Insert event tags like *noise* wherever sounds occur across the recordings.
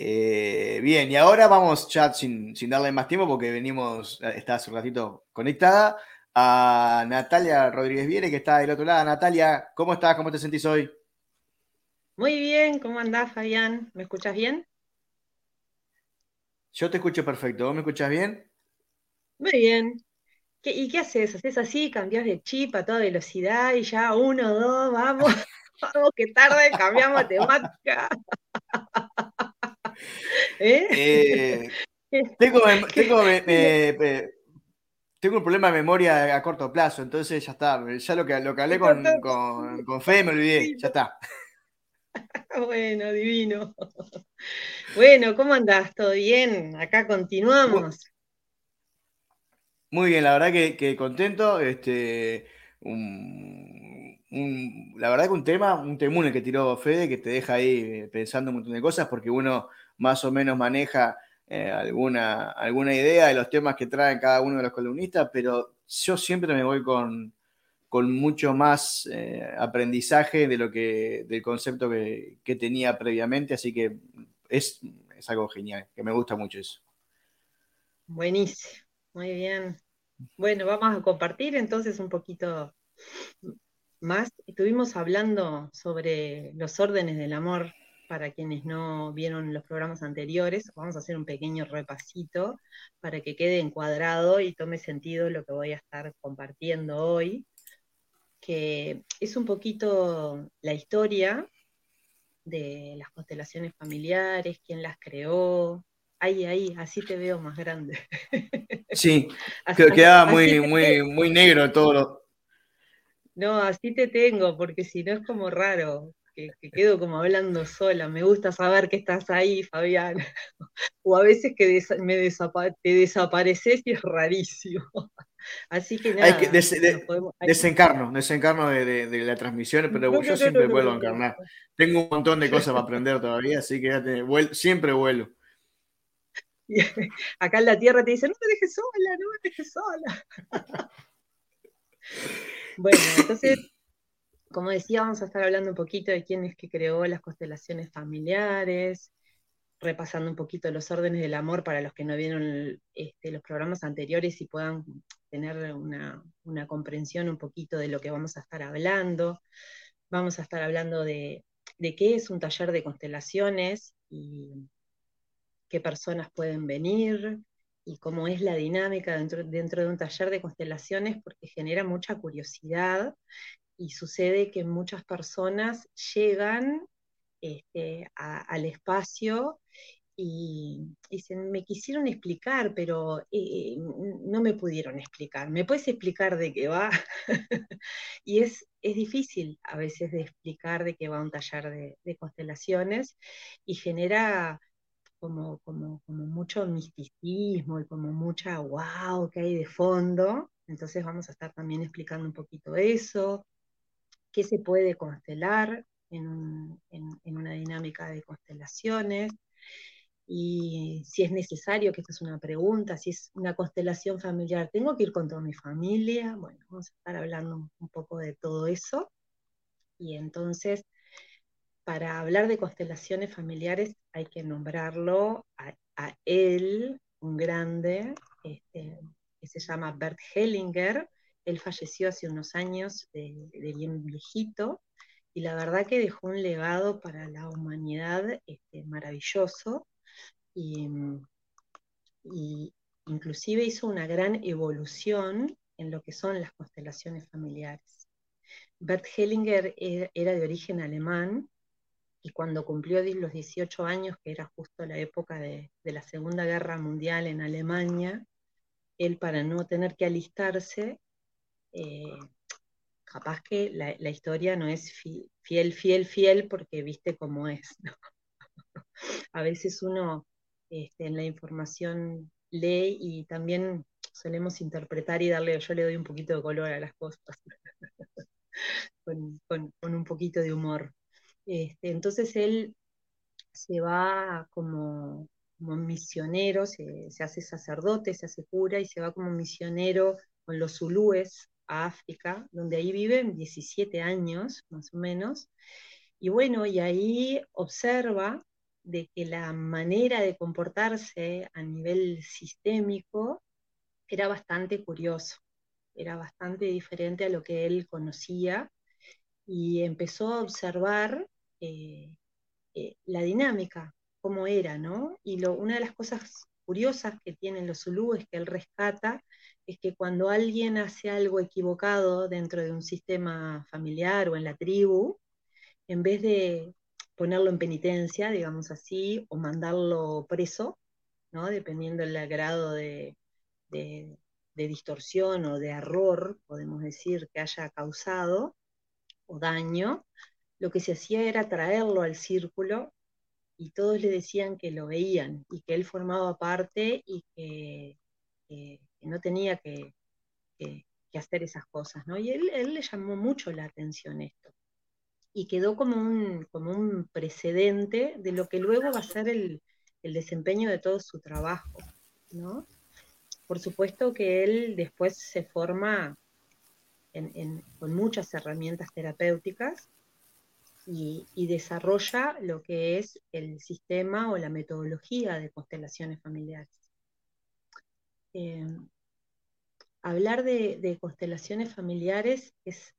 Eh, bien, y ahora vamos ya sin, darle más tiempo porque venimos, está hace un ratito conectada, a Natalia Rodríguez Viere, que está del otro lado. Natalia, ¿cómo estás? ¿Cómo te sentís hoy? Muy bien, ¿cómo andás, Fabián? ¿Me escuchas bien? Yo te escucho perfecto. ¿Vos me escuchas bien? Muy bien. ¿Y qué haces? ¿Haces así? ¿Cambias de chip a toda velocidad y ya uno, dos, vamos? *laughs* vamos, que tarde, cambiamos temática. *laughs* ¿Eh? Eh, *laughs* tengo, un problema de memoria a corto plazo, entonces ya está. Ya lo que, lo que hablé con, con, Fe me olvidé, ya está. *laughs* Bueno, divino. Bueno, ¿cómo andás? ¿Todo bien? Acá continuamos. Muy bien, la verdad que, contento. Este, la verdad que un tema, un temún el que tiró Fede, que te deja ahí pensando un montón de cosas, porque uno más o menos maneja eh, alguna, alguna idea de los temas que traen cada uno de los columnistas, pero yo siempre me voy con, mucho más eh, aprendizaje de lo que, del concepto que, tenía previamente, así que es, es, algo genial, que me gusta mucho eso. Buenísimo, muy bien. Bueno, vamos a compartir entonces un poquito más. Estuvimos hablando sobre los órdenes del amor para quienes no vieron los programas anteriores, vamos a hacer un pequeño repasito para que quede encuadrado y tome sentido lo que voy a estar compartiendo hoy, que es un poquito la historia de las constelaciones familiares, quién las creó. Ahí, ahí, así te veo más grande. *laughs* Sí, que quedaba muy, muy, muy negro todo lo... No, así te tengo, porque si no es como raro que, quedo como hablando sola. Me gusta saber que estás ahí, Fabián. *laughs* o a veces que me te desapareces y es rarísimo. *laughs* Así que nada. desencarno, desencarno de, la transmisión, pero yo siempre vuelvo a encarnar. Tengo un montón de *laughs* cosas para aprender todavía, así que siempre vuelo. Acá en la tierra te dicen, no me dejes sola, no me dejes sola. bueno, entonces como decía, vamos a estar hablando un poquito de quién es que creó las constelaciones familiares, repasando un poquito los órdenes del amor para los que no vieron este, los programas anteriores y puedan tener una, comprensión un poquito de lo que vamos a estar hablando. Vamos a estar hablando de, qué es un taller de constelaciones y qué personas pueden venir y cómo es la dinámica dentro, dentro de un taller de constelaciones, porque genera mucha curiosidad y sucede que muchas personas llegan este, al espacio y, dicen, me quisieron explicar, pero eh, no me pudieron explicar. ¿Me puedes explicar de qué va? *laughs* y es, es difícil a veces de explicar de qué va un taller de, constelaciones y genera como, como, como, mucho misticismo y como mucha wow que hay de fondo. Entonces vamos a estar también explicando un poquito eso, qué se puede constelar en, una dinámica de constelaciones y si es necesario, que esta es una pregunta, si es una constelación familiar, ¿tengo que ir con toda mi familia? Bueno, vamos a estar hablando un poco de todo eso. Y entonces, para hablar de constelaciones familiares hay que nombrarlo a, él, un grande, este, que se llama Bert Hellinger, él falleció hace unos años de, bien viejito y la verdad que dejó un legado para la humanidad este, maravilloso y, inclusive hizo una gran evolución en lo que son las constelaciones familiares. Bert Hellinger e, era de origen alemán y cuando cumplió los 18 años, que era justo la época de, de la Segunda Guerra Mundial en Alemania, él para no tener que alistarse, eh, capaz que la, historia no es fiel, fiel, fiel, porque viste cómo es. *laughs* A veces uno este, en la información lee y también solemos interpretar y darle, yo le doy un poquito de color a las cosas, *laughs* con, un poquito de humor. Este, entonces él se va como, misionero, se, se, hace sacerdote, se hace cura y se va como misionero con los zulúes África, donde ahí viven 17 años más o menos. Y bueno, y ahí observa de que la manera de comportarse a nivel sistémico era bastante curioso, era bastante diferente a lo que él conocía y empezó a observar eh, eh, la dinámica, cómo era, ¿no? Y lo, una de las cosas curiosas que tienen los zulúes que él rescata es que cuando alguien hace algo equivocado dentro de un sistema familiar o en la tribu, en vez de ponerlo en penitencia, digamos así, o mandarlo preso, ¿no? dependiendo del grado de, distorsión o de error, podemos decir, que haya causado o daño, lo que se hacía era traerlo al círculo y todos le decían que lo veían y que él formaba parte y que, no tenía que, hacer esas cosas, ¿no? Y él, le llamó mucho la atención esto y quedó como un, como un precedente de lo que luego va a ser el, desempeño de todo su trabajo, ¿no? Por supuesto que él después se forma con muchas herramientas terapéuticas y, desarrolla lo que es el sistema o la metodología de constelaciones familiares. Eh, hablar de, constelaciones familiares es,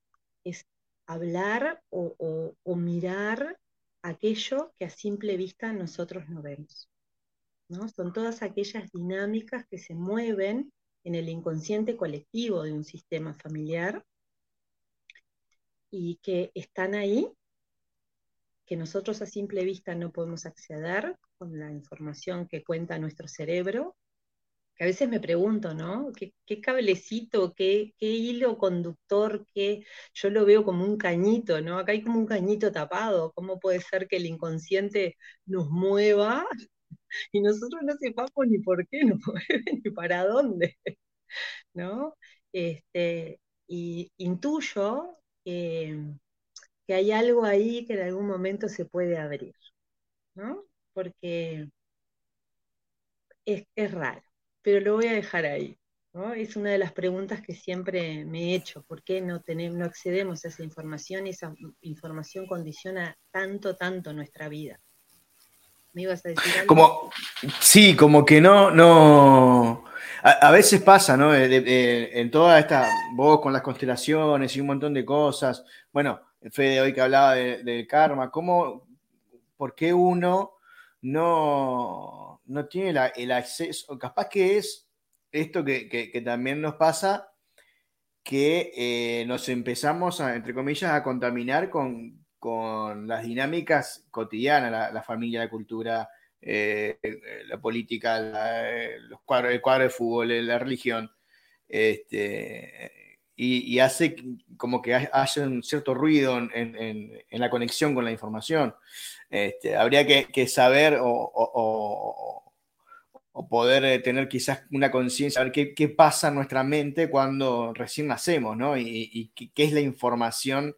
hablar o, mirar aquello que a simple vista nosotros no vemos. ¿no? Son todas aquellas dinámicas que se mueven en el inconsciente colectivo de un sistema familiar y que están ahí, que nosotros a simple vista no podemos acceder con la información que cuenta nuestro cerebro a veces me pregunto, ¿no? ¿Qué, cablecito, qué, hilo conductor, qué yo lo veo como un cañito, ¿no? Acá hay como un cañito tapado. ¿Cómo puede ser que el inconsciente nos mueva *laughs* y nosotros no sepamos ni por qué nos *laughs* mueve ni para dónde? *laughs* ¿No? Este, y intuyo que, hay algo ahí que en algún momento se puede abrir, ¿no? Porque es raro pero lo voy a dejar ahí. Es una de las preguntas que siempre me he hecho, ¿por qué no, tenemos, no accedemos a esa información y esa información condiciona tanto, tanto nuestra vida? ¿Me ibas a decir algo? Como, sí, como que no, no, a, veces pasa, ¿no? en toda esta, vos con las constelaciones y un montón de cosas, bueno, Fede hoy que hablaba del karma, ¿cómo, por qué uno no no tiene el acceso, capaz que es esto que, también nos pasa, que eh, nos empezamos, a, entre comillas, a contaminar con, las dinámicas cotidianas, la, familia, la cultura, eh, la política, los cuadros, el cuadro de fútbol, la religión, este, y, hace como que haya un cierto ruido en, la conexión con la información. Este, habría que, saber o, poder eh, tener quizás una conciencia, ver qué, pasa en nuestra mente cuando recién nacemos, ¿no? Y, qué es la información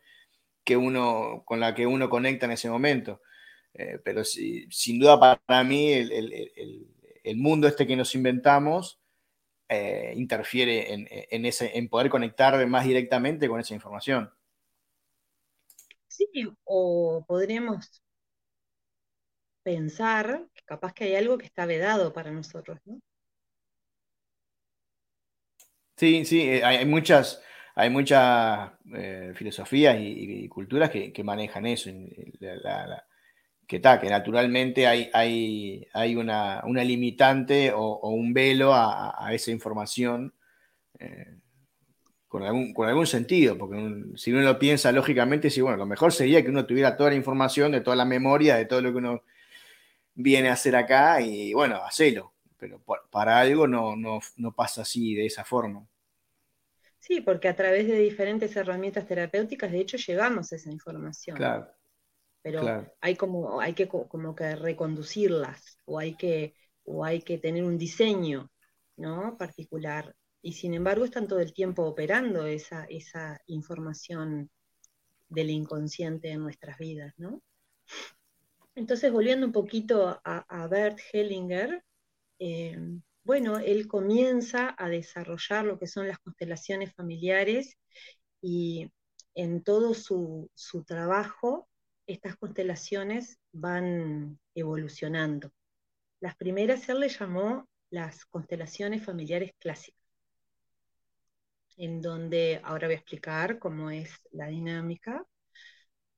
que uno, con la que uno conecta en ese momento. Eh, pero sin duda para mí el, mundo este que nos inventamos eh, interfiere en, ese, en poder conectar más directamente con esa información. Sí, o podríamos pensar que capaz que hay algo que está vedado para nosotros, ¿no? Sí, sí, eh, hay, muchas, hay muchas eh, filosofías y, culturas que, manejan eso, que, que naturalmente hay, hay, hay una, limitante o, un velo a, esa información eh, con, algún, con algún sentido, porque si uno lo piensa lógicamente, sí, bueno, lo mejor sería que uno tuviera toda la información de toda la memoria, de todo lo que uno viene a hacer acá y bueno, hacelo. Pero para algo no, no, pasa así, de esa forma. Sí, porque a través de diferentes herramientas terapéuticas, de hecho, llegamos a esa información. Claro. Pero hay como, hay que como que reconducirlas, o hay que, o hay que tener un diseño ¿no? particular. Y sin embargo están todo el tiempo operando esa, esa información del inconsciente en nuestras vidas, ¿no? Entonces, volviendo un poquito a, Bert Hellinger, eh, bueno, él comienza a desarrollar lo que son las constelaciones familiares y en todo su, trabajo, estas constelaciones van evolucionando. Las primeras él le llamó las constelaciones familiares clásicas, en donde ahora voy a explicar cómo es la dinámica,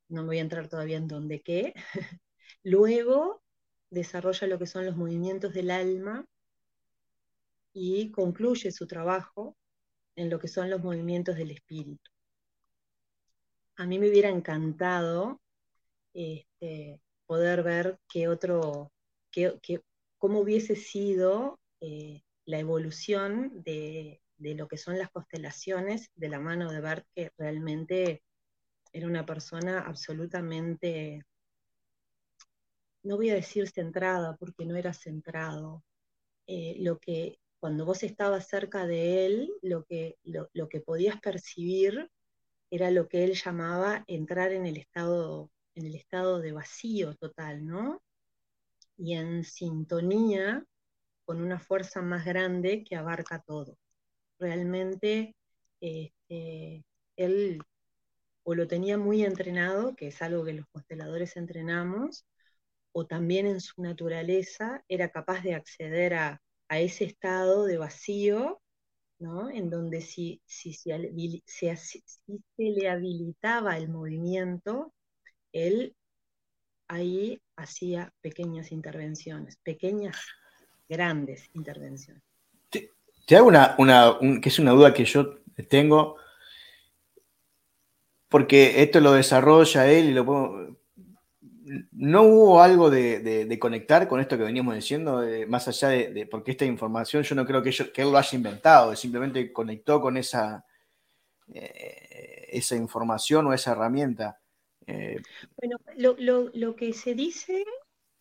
no voy a entrar todavía en dónde qué. *laughs* Luego desarrolla lo que son los movimientos del alma y concluye su trabajo en lo que son los movimientos del espíritu. A mí me hubiera encantado este, poder ver qué otro, qué, cómo hubiese sido eh, la evolución de, de, lo que son las constelaciones de la mano de Bert, que realmente era una persona absolutamente, no voy a decir centrada, porque no era centrado. Eh, lo que cuando vos estabas cerca de él, lo que, lo, que podías percibir era lo que él llamaba entrar en el estado, en el estado de vacío total, ¿no? Y en sintonía con una fuerza más grande que abarca todo. Realmente este, él o lo tenía muy entrenado, que es algo que los consteladores entrenamos, o también en su naturaleza era capaz de acceder a, a ese estado de vacío, ¿no? en donde si, si, se le habilitaba el movimiento, él ahí hacía pequeñas intervenciones, pequeñas, grandes intervenciones. Te, hago una, una es una duda que yo tengo, porque esto lo desarrolla él y lo ¿No hubo algo de, conectar con esto que veníamos diciendo, más allá de, porque esta información yo no creo que, que él lo haya inventado, simplemente conectó con esa, eh, esa información o esa herramienta? Eh, bueno, lo, que se dice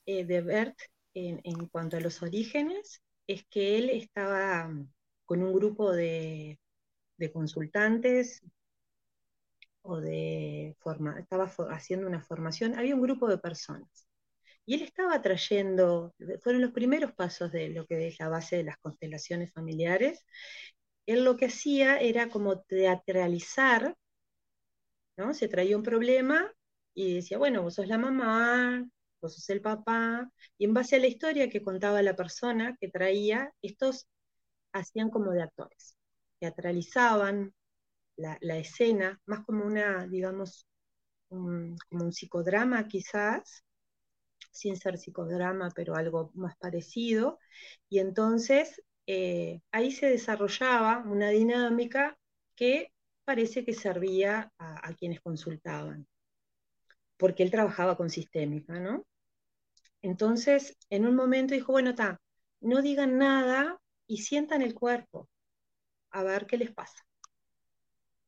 eh, de Bert en, en, cuanto a los orígenes es que él estaba con un grupo de, de consultantes o de forma, estaba haciendo una formación, había un grupo de personas. Y él estaba trayendo, fueron los primeros pasos de lo que es la base de las constelaciones familiares. Él lo que hacía era como teatralizar, ¿no? Se traía un problema y decía, bueno, vos sos la mamá, vos sos el papá, y en base a la historia que contaba la persona que traía, estos hacían como de actores, teatralizaban, la, escena, más como una, digamos, como un psicodrama quizás, sin ser psicodrama, pero algo más parecido. Y entonces eh, ahí se desarrollaba una dinámica que parece que servía a, quienes consultaban, porque él trabajaba con sistémica, ¿no? Entonces, en un momento dijo, bueno, está, no digan nada y sientan el cuerpo, a ver qué les pasa.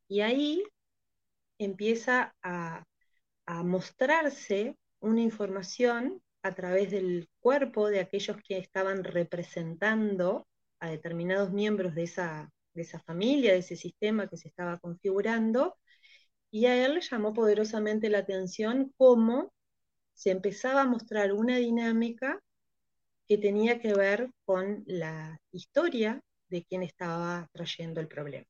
Y ahí empieza a, mostrarse una información a través del cuerpo de aquellos que estaban representando a determinados miembros de esa, de esa familia, de ese sistema que se estaba configurando, y a él le llamó poderosamente la atención cómo se empezaba a mostrar una dinámica que tenía que ver con la historia de quien estaba trayendo el problema.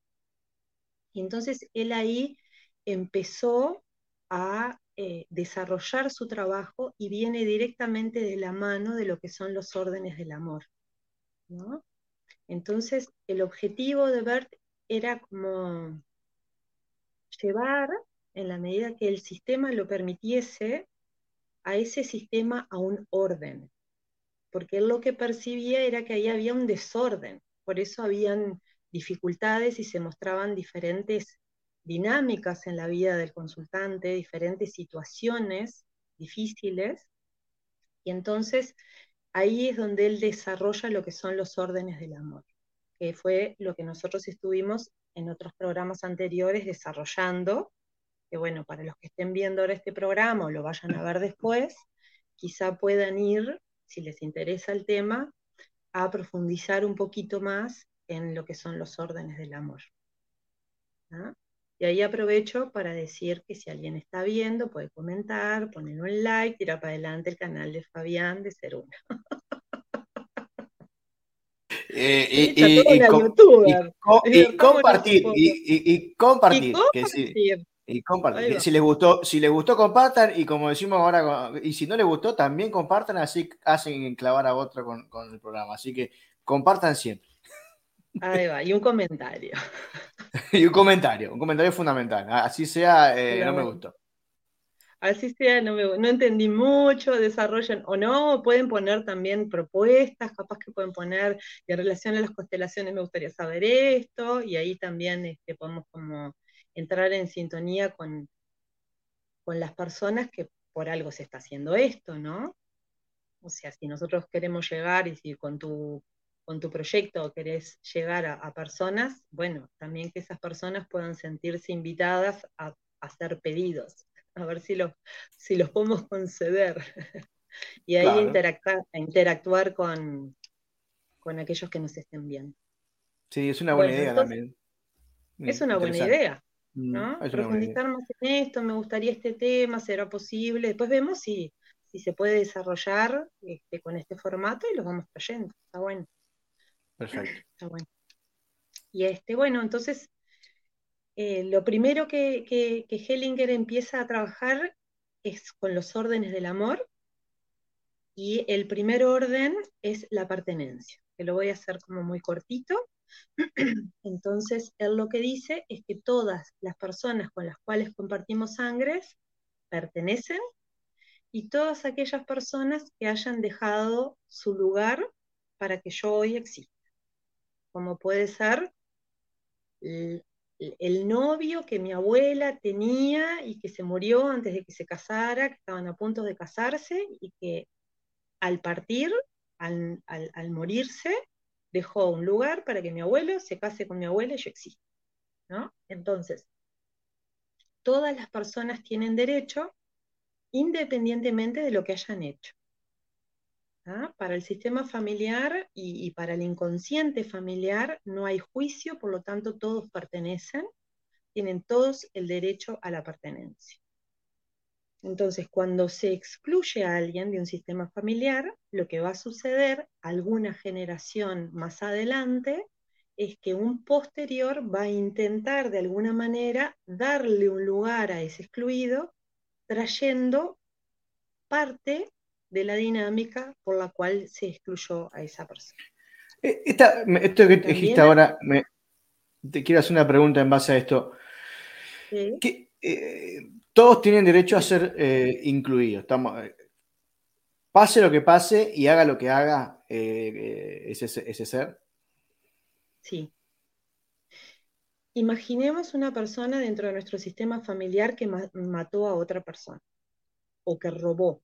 Y entonces él ahí empezó a eh, desarrollar su trabajo y viene directamente de la mano de lo que son los órdenes del amor. Entonces, el objetivo de Bert era como llevar, en la medida que el sistema lo permitiese, a ese sistema a un orden, porque él lo que percibía era que ahí había un desorden, por eso habían dificultades y se mostraban diferentes dinámicas en la vida del consultante, diferentes situaciones difíciles. Y entonces ahí es donde él desarrolla lo que son los órdenes del amor, que fue lo que nosotros estuvimos en otros programas anteriores desarrollando, que bueno, para los que estén viendo ahora este programa o lo vayan a ver después, quizá puedan ir, si les interesa el tema, a profundizar un poquito más en lo que son los órdenes del amor. ¿ah? Y ahí aprovecho para decir que si alguien está viendo, puede comentar, poner un like, tirar para adelante el canal de Fabián de Ser Una. *laughs* Eh, y, compartir, y, compartir, y, compartir, Y. Si les gustó, si les gustó, compartan. Y como decimos ahora, y si no les gustó, también compartan, así hacen clavar a otro con, el programa. Así que compartan siempre. Ahí va, y un comentario. *laughs* y un comentario, un comentario fundamental. Así sea, eh, no me gustó. Así sea, no, no entendí mucho, desarrollan o no, pueden poner también propuestas, capaz que pueden poner en relación a las constelaciones me gustaría saber esto, y ahí también este, podemos como entrar en sintonía con, con las personas que por algo se está haciendo esto, ¿no? O sea, si nosotros queremos llegar y si con tu, con tu proyecto querés llegar a, personas, bueno, también que esas personas puedan sentirse invitadas a, hacer pedidos, a ver si los, si los podemos conceder. *laughs* y ahí interactuar, interactuar con, con aquellos que nos estén viendo. Sí, es una buena idea también. Es una buena idea. Mm, ¿no? Profundizar más en esto, me gustaría este tema, será posible. Después vemos si, si se puede desarrollar este, con este formato y lo vamos trayendo. Está bueno. Perfecto. *clears throat* Está bueno. Y este, bueno, entonces, eh, lo primero que, que, que Hellinger empieza a trabajar es con los órdenes del amor. Y el primer orden es la pertenencia, que lo voy a hacer como muy cortito. *clears throat* Entonces, él lo que dice es que todas las personas con las cuales compartimos sangres pertenecen y todas aquellas personas que hayan dejado su lugar para que yo hoy exista. Como puede ser el, novio que mi abuela tenía y que se murió antes de que se casara, que estaban a punto de casarse y que al partir, al morirse, dejó un lugar para que mi abuelo se case con mi abuela y yo exista. ¿no? Entonces, todas las personas tienen derecho independientemente de lo que hayan hecho. ¿Ah? Para el sistema familiar y, y, para el inconsciente familiar no hay juicio, por lo tanto todos pertenecen, tienen todos el derecho a la pertenencia. Entonces, cuando se excluye a alguien de un sistema familiar, lo que va a suceder alguna generación más adelante es que un posterior va a intentar de alguna manera darle un lugar a ese excluido, trayendo parte de la dinámica por la cual se excluyó a esa persona. Eh, esto que dijiste ahora, te quiero hacer una pregunta en base a esto. ¿Sí? Eh, todos tienen derecho a ser eh, incluidos. Estamos, pase lo que pase y haga lo que haga ese, ese ser. Sí. Imaginemos una persona dentro de nuestro sistema familiar que mató a otra persona o que robó.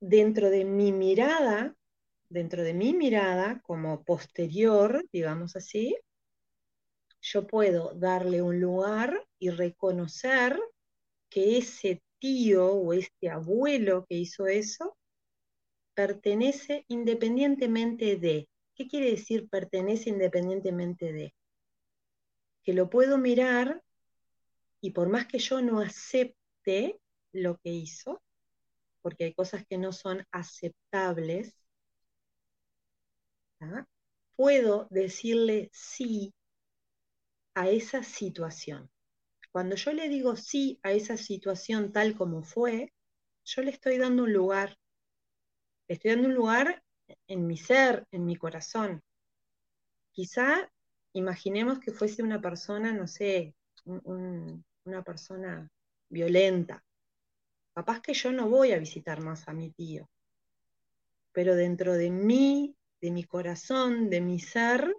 Dentro de mi mirada, dentro de mi mirada como posterior, digamos así, yo puedo darle un lugar y reconocer que ese tío o este abuelo que hizo eso pertenece independientemente de. ¿Qué quiere decir pertenece independientemente de? Que lo puedo mirar y por más que yo no acepte lo que hizo, porque hay cosas que no son aceptables, puedo decirle sí a esa situación. Cuando yo le digo sí a esa situación tal como fue, yo le estoy dando un lugar. Le estoy dando un lugar en mi ser, en mi corazón. Quizá imaginemos que fuese una persona, no sé, una persona violenta. Capaz que yo no voy a visitar más a mi tío. Pero dentro de mí, de mi corazón, de mi ser,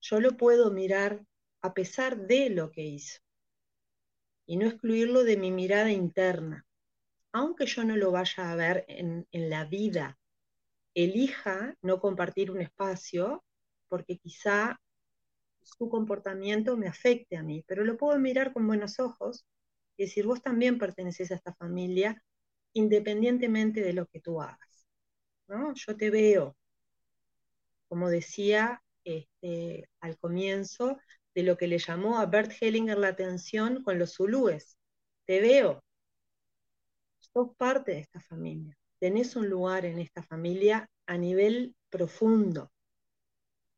yo lo puedo mirar a pesar de lo que hizo. Y no excluirlo de mi mirada interna. Aunque yo no lo vaya a ver en, la vida, elija no compartir un espacio porque quizá su comportamiento me afecte a mí, pero lo puedo mirar con buenos ojos y decir, vos también perteneces a esta familia independientemente de lo que tú hagas. ¿no? Yo te veo, como decía este, al comienzo, de lo que le llamó a Bert Hellinger la atención con los zulúes. Te veo, sos parte de esta familia, tenés un lugar en esta familia a nivel profundo.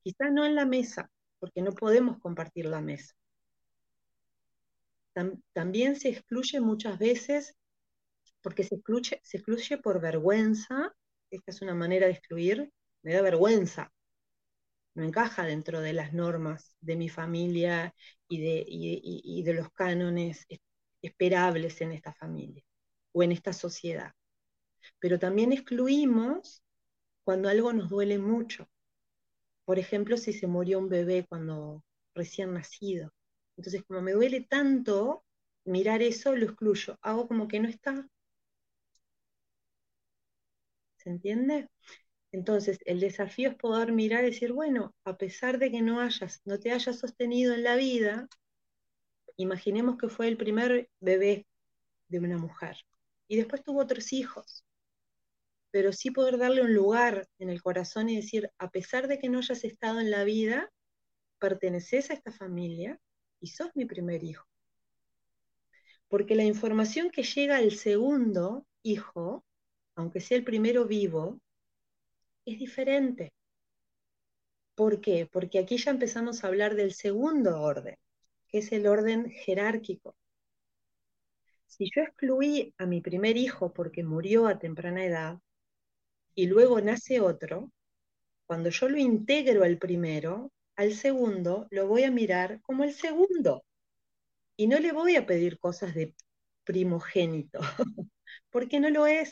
Quizá no en la mesa, porque no podemos compartir la mesa. También se excluye muchas veces, porque se excluye, se excluye por vergüenza, esta es una manera de excluir, me da vergüenza, no encaja dentro de las normas de mi familia y de, y de los cánones esperables en esta familia o en esta sociedad. Pero también excluimos cuando algo nos duele mucho. Por ejemplo, si se murió un bebé cuando recién nacido. Entonces, como me duele tanto mirar eso, lo excluyo. Hago como que no está. ¿Se entiende? Entonces, el desafío es poder mirar y decir, bueno, a pesar de que no hayas, no te hayas sostenido en la vida, imaginemos que fue el primer bebé de una mujer y después tuvo otros hijos, pero sí poder darle un lugar en el corazón y decir, a pesar de que no hayas estado en la vida, perteneces a esta familia y sos mi primer hijo. Porque la información que llega al segundo hijo, aunque sea el primero vivo, es diferente. ¿Por qué? Porque aquí ya empezamos a hablar del segundo orden que es el orden jerárquico. Si yo excluí a mi primer hijo porque murió a temprana edad y luego nace otro, cuando yo lo integro al primero, al segundo lo voy a mirar como el segundo. Y no le voy a pedir cosas de primogénito, *laughs* porque no lo es.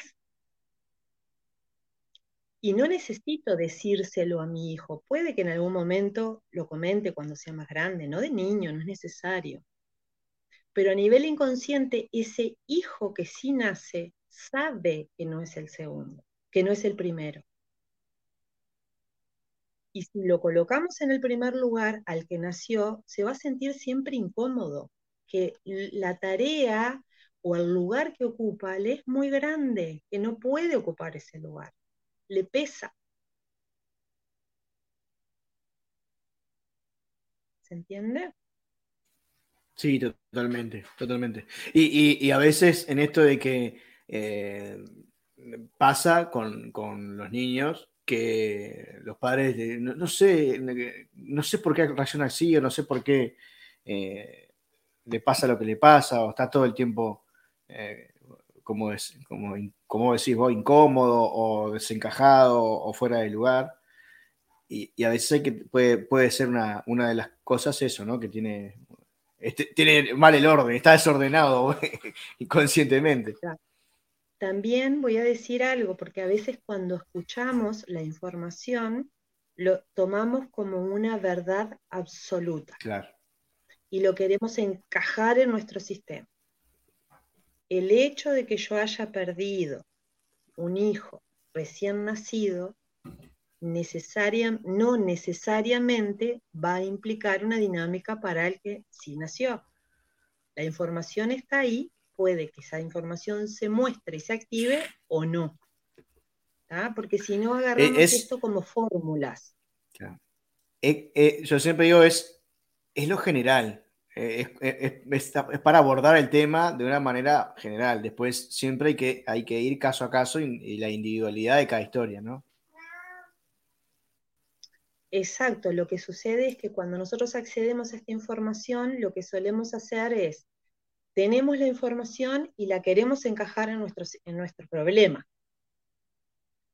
Y no necesito decírselo a mi hijo. Puede que en algún momento lo comente cuando sea más grande, no de niño, no es necesario. Pero a nivel inconsciente, ese hijo que sí nace sabe que no es el segundo, que no es el primero. Y si lo colocamos en el primer lugar al que nació, se va a sentir siempre incómodo, que la tarea o el lugar que ocupa le es muy grande, que no puede ocupar ese lugar le pesa. ¿Se entiende? Sí, totalmente, totalmente. Y, a veces en esto de que eh, pasa con, los niños que los padres, no, sé, no sé por qué reacciona así o no sé por qué eh, le pasa lo que le pasa o está todo el tiempo eh, como, es, decís vos, incómodo o desencajado o fuera de lugar. Y, a veces que puede, puede ser una, una, de las cosas eso, ¿no? Que tiene, este, tiene mal el orden, está desordenado *laughs* inconscientemente. También voy a decir algo, porque a veces cuando escuchamos la información, lo tomamos como una verdad absoluta. Claro. Y lo queremos encajar en nuestro sistema el hecho de que yo haya perdido un hijo recién nacido no necesariamente va a implicar una dinámica para el que sí nació. La información está ahí, puede que esa información se muestre y se active o no. Porque si no agarramos esto como fórmulas. Eh, eh, yo siempre digo, es, es lo general. Eh, es, para abordar el tema de una manera general. Después siempre hay que, hay que ir caso a caso y, la individualidad de cada historia, ¿no? Exacto, lo que sucede es que cuando nosotros accedemos a esta información, lo que solemos hacer es, tenemos la información y la queremos encajar en nuestro, en nuestro problema.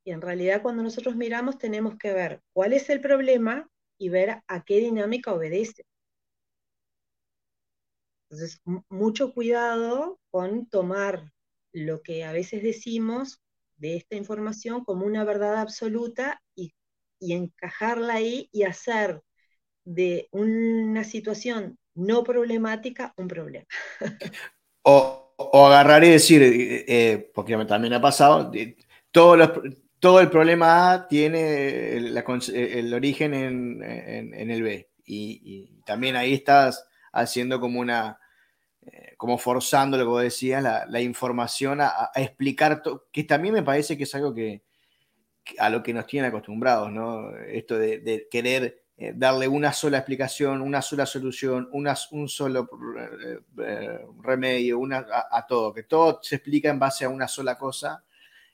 Y en realidad cuando nosotros miramos tenemos que ver cuál es el problema y ver a qué dinámica obedece. Entonces, mucho cuidado con tomar lo que a veces decimos de esta información como una verdad absoluta y, encajarla ahí y hacer de una situación no problemática un problema. O, agarrar y decir, eh, eh, porque también ha pasado, todo, el problema A tiene el, origen en, el B. y, también ahí estás haciendo como una, eh, como forzando lo que vos decías, la, información a, explicar, que también me parece que es algo que, a lo que nos tienen acostumbrados, ¿no? Esto de, querer eh, darle una sola explicación, una sola solución, un solo eh, remedio, una, a, todo, que todo se explica en base a una sola cosa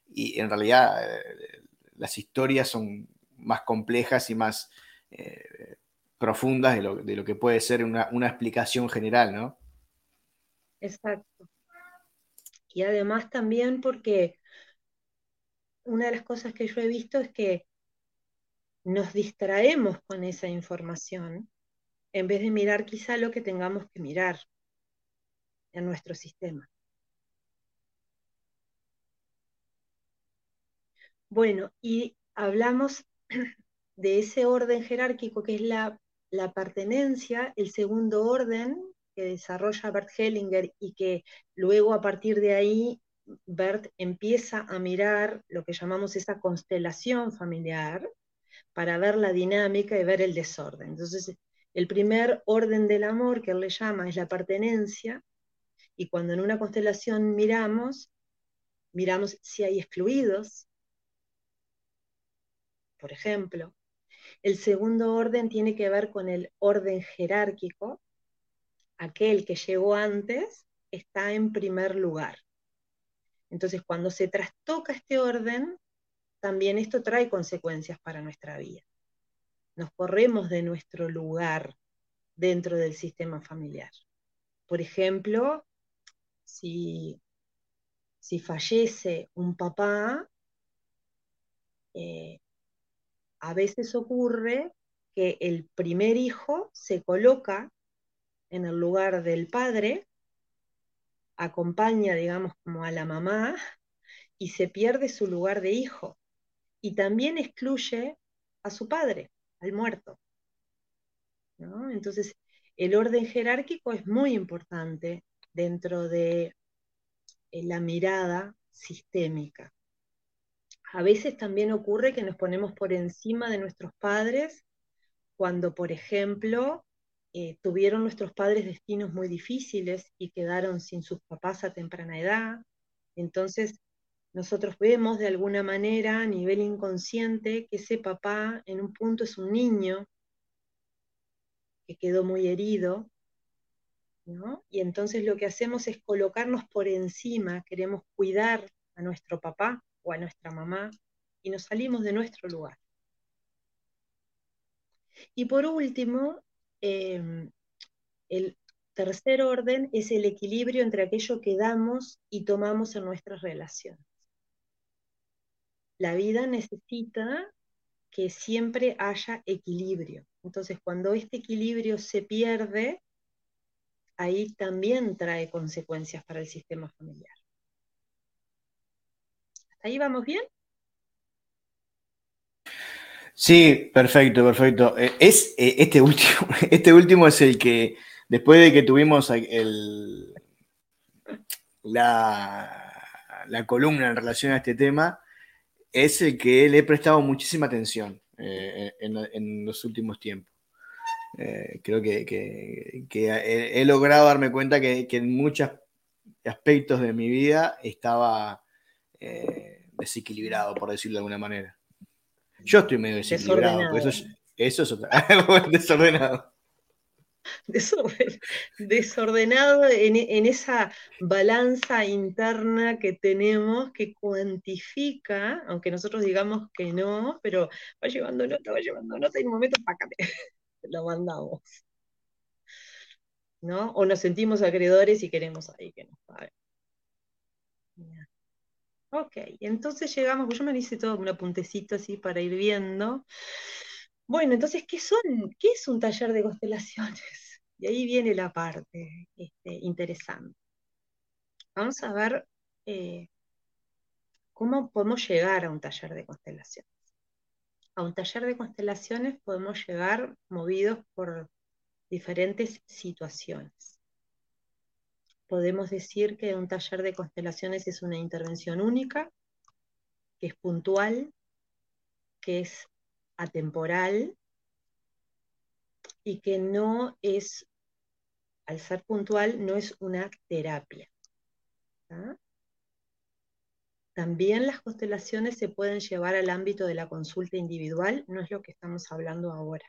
y en realidad las historias son más complejas y más profundas de lo, que puede ser una, una explicación general, ¿no? Exacto. Y además también porque una de las cosas que yo he visto es que nos distraemos con esa información en vez de mirar quizá lo que tengamos que mirar en nuestro sistema. Bueno, y hablamos *clears throat* de ese orden jerárquico que es la, la pertenencia, el segundo orden que desarrolla Bert Hellinger y que luego a partir de ahí Bert empieza a mirar lo que llamamos esa constelación familiar para ver la dinámica y ver el desorden. Entonces, el primer orden del amor que él le llama es la pertenencia, y cuando en una constelación miramos, miramos si hay excluidos, por ejemplo. El segundo orden tiene que ver con el orden jerárquico. Aquel que llegó antes está en primer lugar. Entonces, cuando se trastoca este orden, también esto trae consecuencias para nuestra vida. Nos corremos de nuestro lugar dentro del sistema familiar. Por ejemplo, si, fallece un papá, eh, a veces ocurre que el primer hijo se coloca en el lugar del padre acompaña, digamos, como a la mamá y se pierde su lugar de hijo. Y también excluye a su padre, al muerto. Entonces, el orden jerárquico es muy importante dentro de eh, la mirada sistémica. A veces también ocurre que nos ponemos por encima de nuestros padres cuando, por ejemplo, eh, tuvieron nuestros padres destinos muy difíciles y quedaron sin sus papás a temprana edad. Entonces, nosotros vemos de alguna manera a nivel inconsciente que ese papá en un punto es un niño que quedó muy herido, ¿no? Y entonces lo que hacemos es colocarnos por encima, queremos cuidar a nuestro papá o a nuestra mamá y nos salimos de nuestro lugar. Y por último, Em, el tercer orden es el equilibrio entre aquello que damos y tomamos en nuestras relaciones. La vida necesita que siempre haya equilibrio. Entonces, cuando este equilibrio se pierde, ahí también trae consecuencias para el sistema familiar. ahí vamos bien? Sí, perfecto, perfecto. Eh, es, eh, este, último, *laughs* este último es el que, después de que tuvimos la, la columna en relación a este tema, es el que le he prestado muchísima atención eh, en, los últimos tiempos. creo que, he, logrado darme cuenta que, en muchos aspectos de mi vida estaba desequilibrado, por decirlo de alguna manera. Yo estoy medio desequilibrado, eso es, eso es otra. *laughs* desordenado. *laughs* desordenado en, esa balanza interna que tenemos que cuantifica, aunque nosotros digamos que no, pero va llevando nota, va llevando nota y un momento, pácate, *laughs* lo mandamos. ¿No? O nos sentimos acreedores y queremos ahí que nos paguen. Ok, entonces llegamos, yo me hice todo un apuntecito así para ir viendo. Bueno, entonces, ¿qué son? ¿Qué es un taller de constelaciones? *laughs* Y ahí viene la parte este, interesante. Vamos a ver eh, cómo podemos llegar a un taller de constelaciones. A un taller de constelaciones podemos llegar movidos por diferentes situaciones podemos decir que un taller de constelaciones es una intervención única, que es puntual, que es atemporal y que no es, al ser puntual, no es una terapia. También las constelaciones se pueden llevar al ámbito de la consulta individual, no es lo que estamos hablando ahora.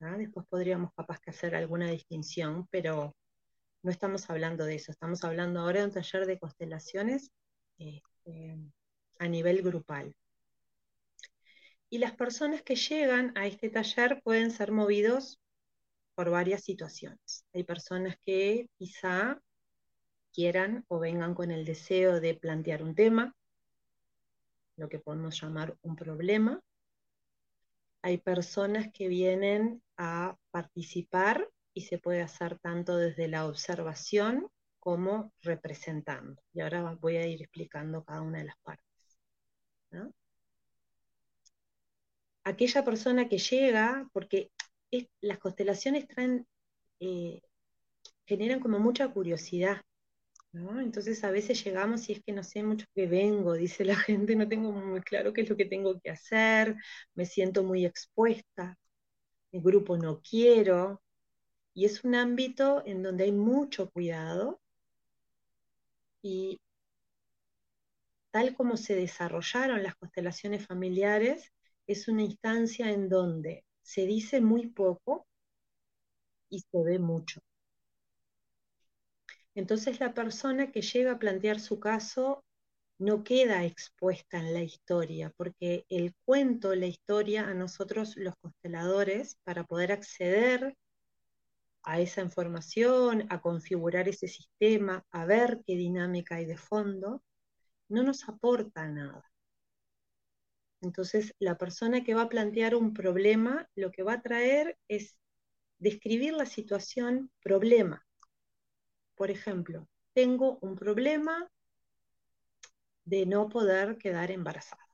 Después podríamos capaz que hacer alguna distinción, pero no estamos hablando de eso, estamos hablando ahora de un taller de constelaciones este, a nivel grupal. Y las personas que llegan a este taller pueden ser movidos por varias situaciones. Hay personas que quizá quieran o vengan con el deseo de plantear un tema, lo que podemos llamar un problema. Hay personas que vienen a participar y se puede hacer tanto desde la observación como representando. Y ahora voy a ir explicando cada una de las partes. Aquella persona que llega, porque las constelaciones eh, generan como mucha curiosidad. Entonces a veces llegamos y es que no sé mucho que vengo, dice la *laughs* gente, no tengo muy claro qué es lo que tengo que hacer, me siento muy expuesta, el grupo no quiero, y es un ámbito en donde hay mucho cuidado y tal como se desarrollaron las constelaciones familiares, es una instancia en donde se dice muy poco y se ve mucho. Entonces la persona que llega a plantear su caso no queda expuesta en la historia, porque el cuento, la historia, a nosotros los consteladores, para poder acceder a esa información, a configurar ese sistema, a ver qué dinámica hay de fondo, no nos aporta nada. Entonces, la persona que va a plantear un problema, lo que va a traer es describir la situación problema. Por ejemplo, tengo un problema de no poder quedar embarazada.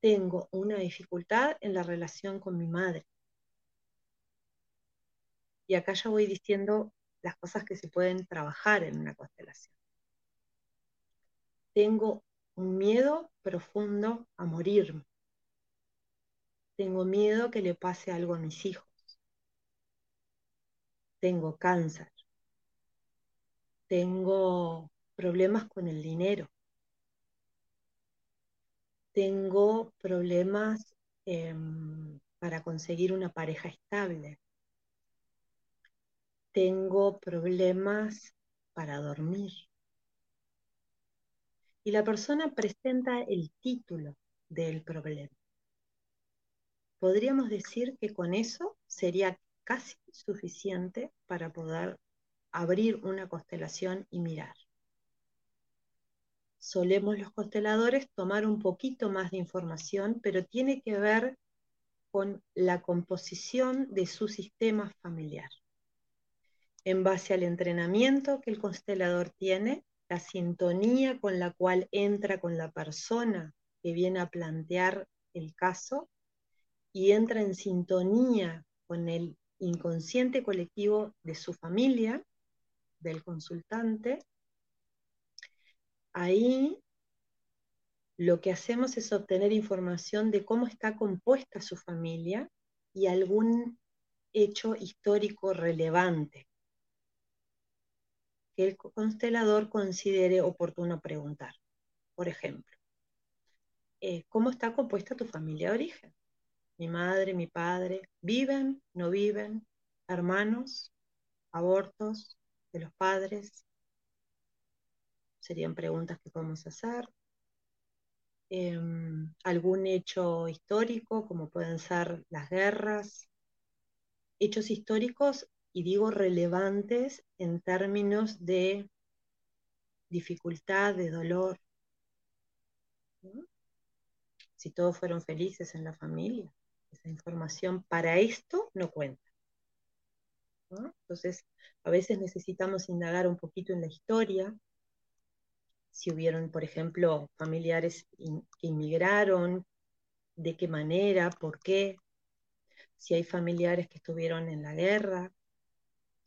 Tengo una dificultad en la relación con mi madre. Y acá ya voy diciendo las cosas que se pueden trabajar en una constelación. Tengo un miedo profundo a morirme. Tengo miedo que le pase algo a mis hijos. Tengo cáncer. Tengo problemas con el dinero. Tengo problemas em, para conseguir una pareja estable tengo problemas para dormir. Y la persona presenta el título del problema. Podríamos decir que con eso sería casi suficiente para poder abrir una constelación y mirar. Solemos los consteladores tomar un poquito más de información, pero tiene que ver con la composición de su sistema familiar en base al entrenamiento que el constelador tiene, la sintonía con la cual entra con la persona que viene a plantear el caso y entra en sintonía con el inconsciente colectivo de su familia, del consultante, ahí lo que hacemos es obtener información de cómo está compuesta su familia y algún hecho histórico relevante que el constelador considere oportuno preguntar. Por ejemplo, eh, ¿cómo está compuesta tu familia de origen? Mi madre, mi padre, ¿viven, no viven? ¿Hermanos? ¿Abortos de los padres? Serían preguntas que podemos hacer. Em, algún hecho histórico, como pueden ser las guerras, hechos históricos y digo relevantes en términos de dificultad, de dolor. Si todos fueron felices en la familia, esa información para esto no cuenta. Entonces, a veces necesitamos indagar un poquito en la historia, si hubieron, por ejemplo, familiares que inmigraron, de qué manera, por qué, si hay familiares que estuvieron en la guerra,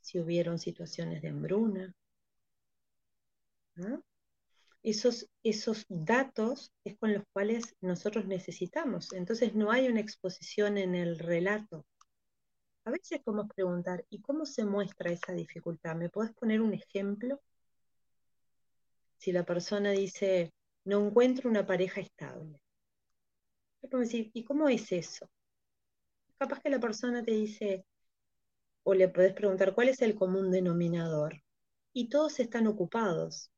si hubieron situaciones de hambruna. Esos, esos datos es con los cuales nosotros necesitamos. Entonces no hay una exposición en el relato. A veces podemos preguntar, ¿y cómo se muestra esa dificultad? ¿Me puedes poner un ejemplo? Si la persona dice, no encuentro una pareja estable. Decir, ¿y cómo es eso? Capaz que la persona te dice, o le podés preguntar cuál es el común denominador. Y todos están ocupados.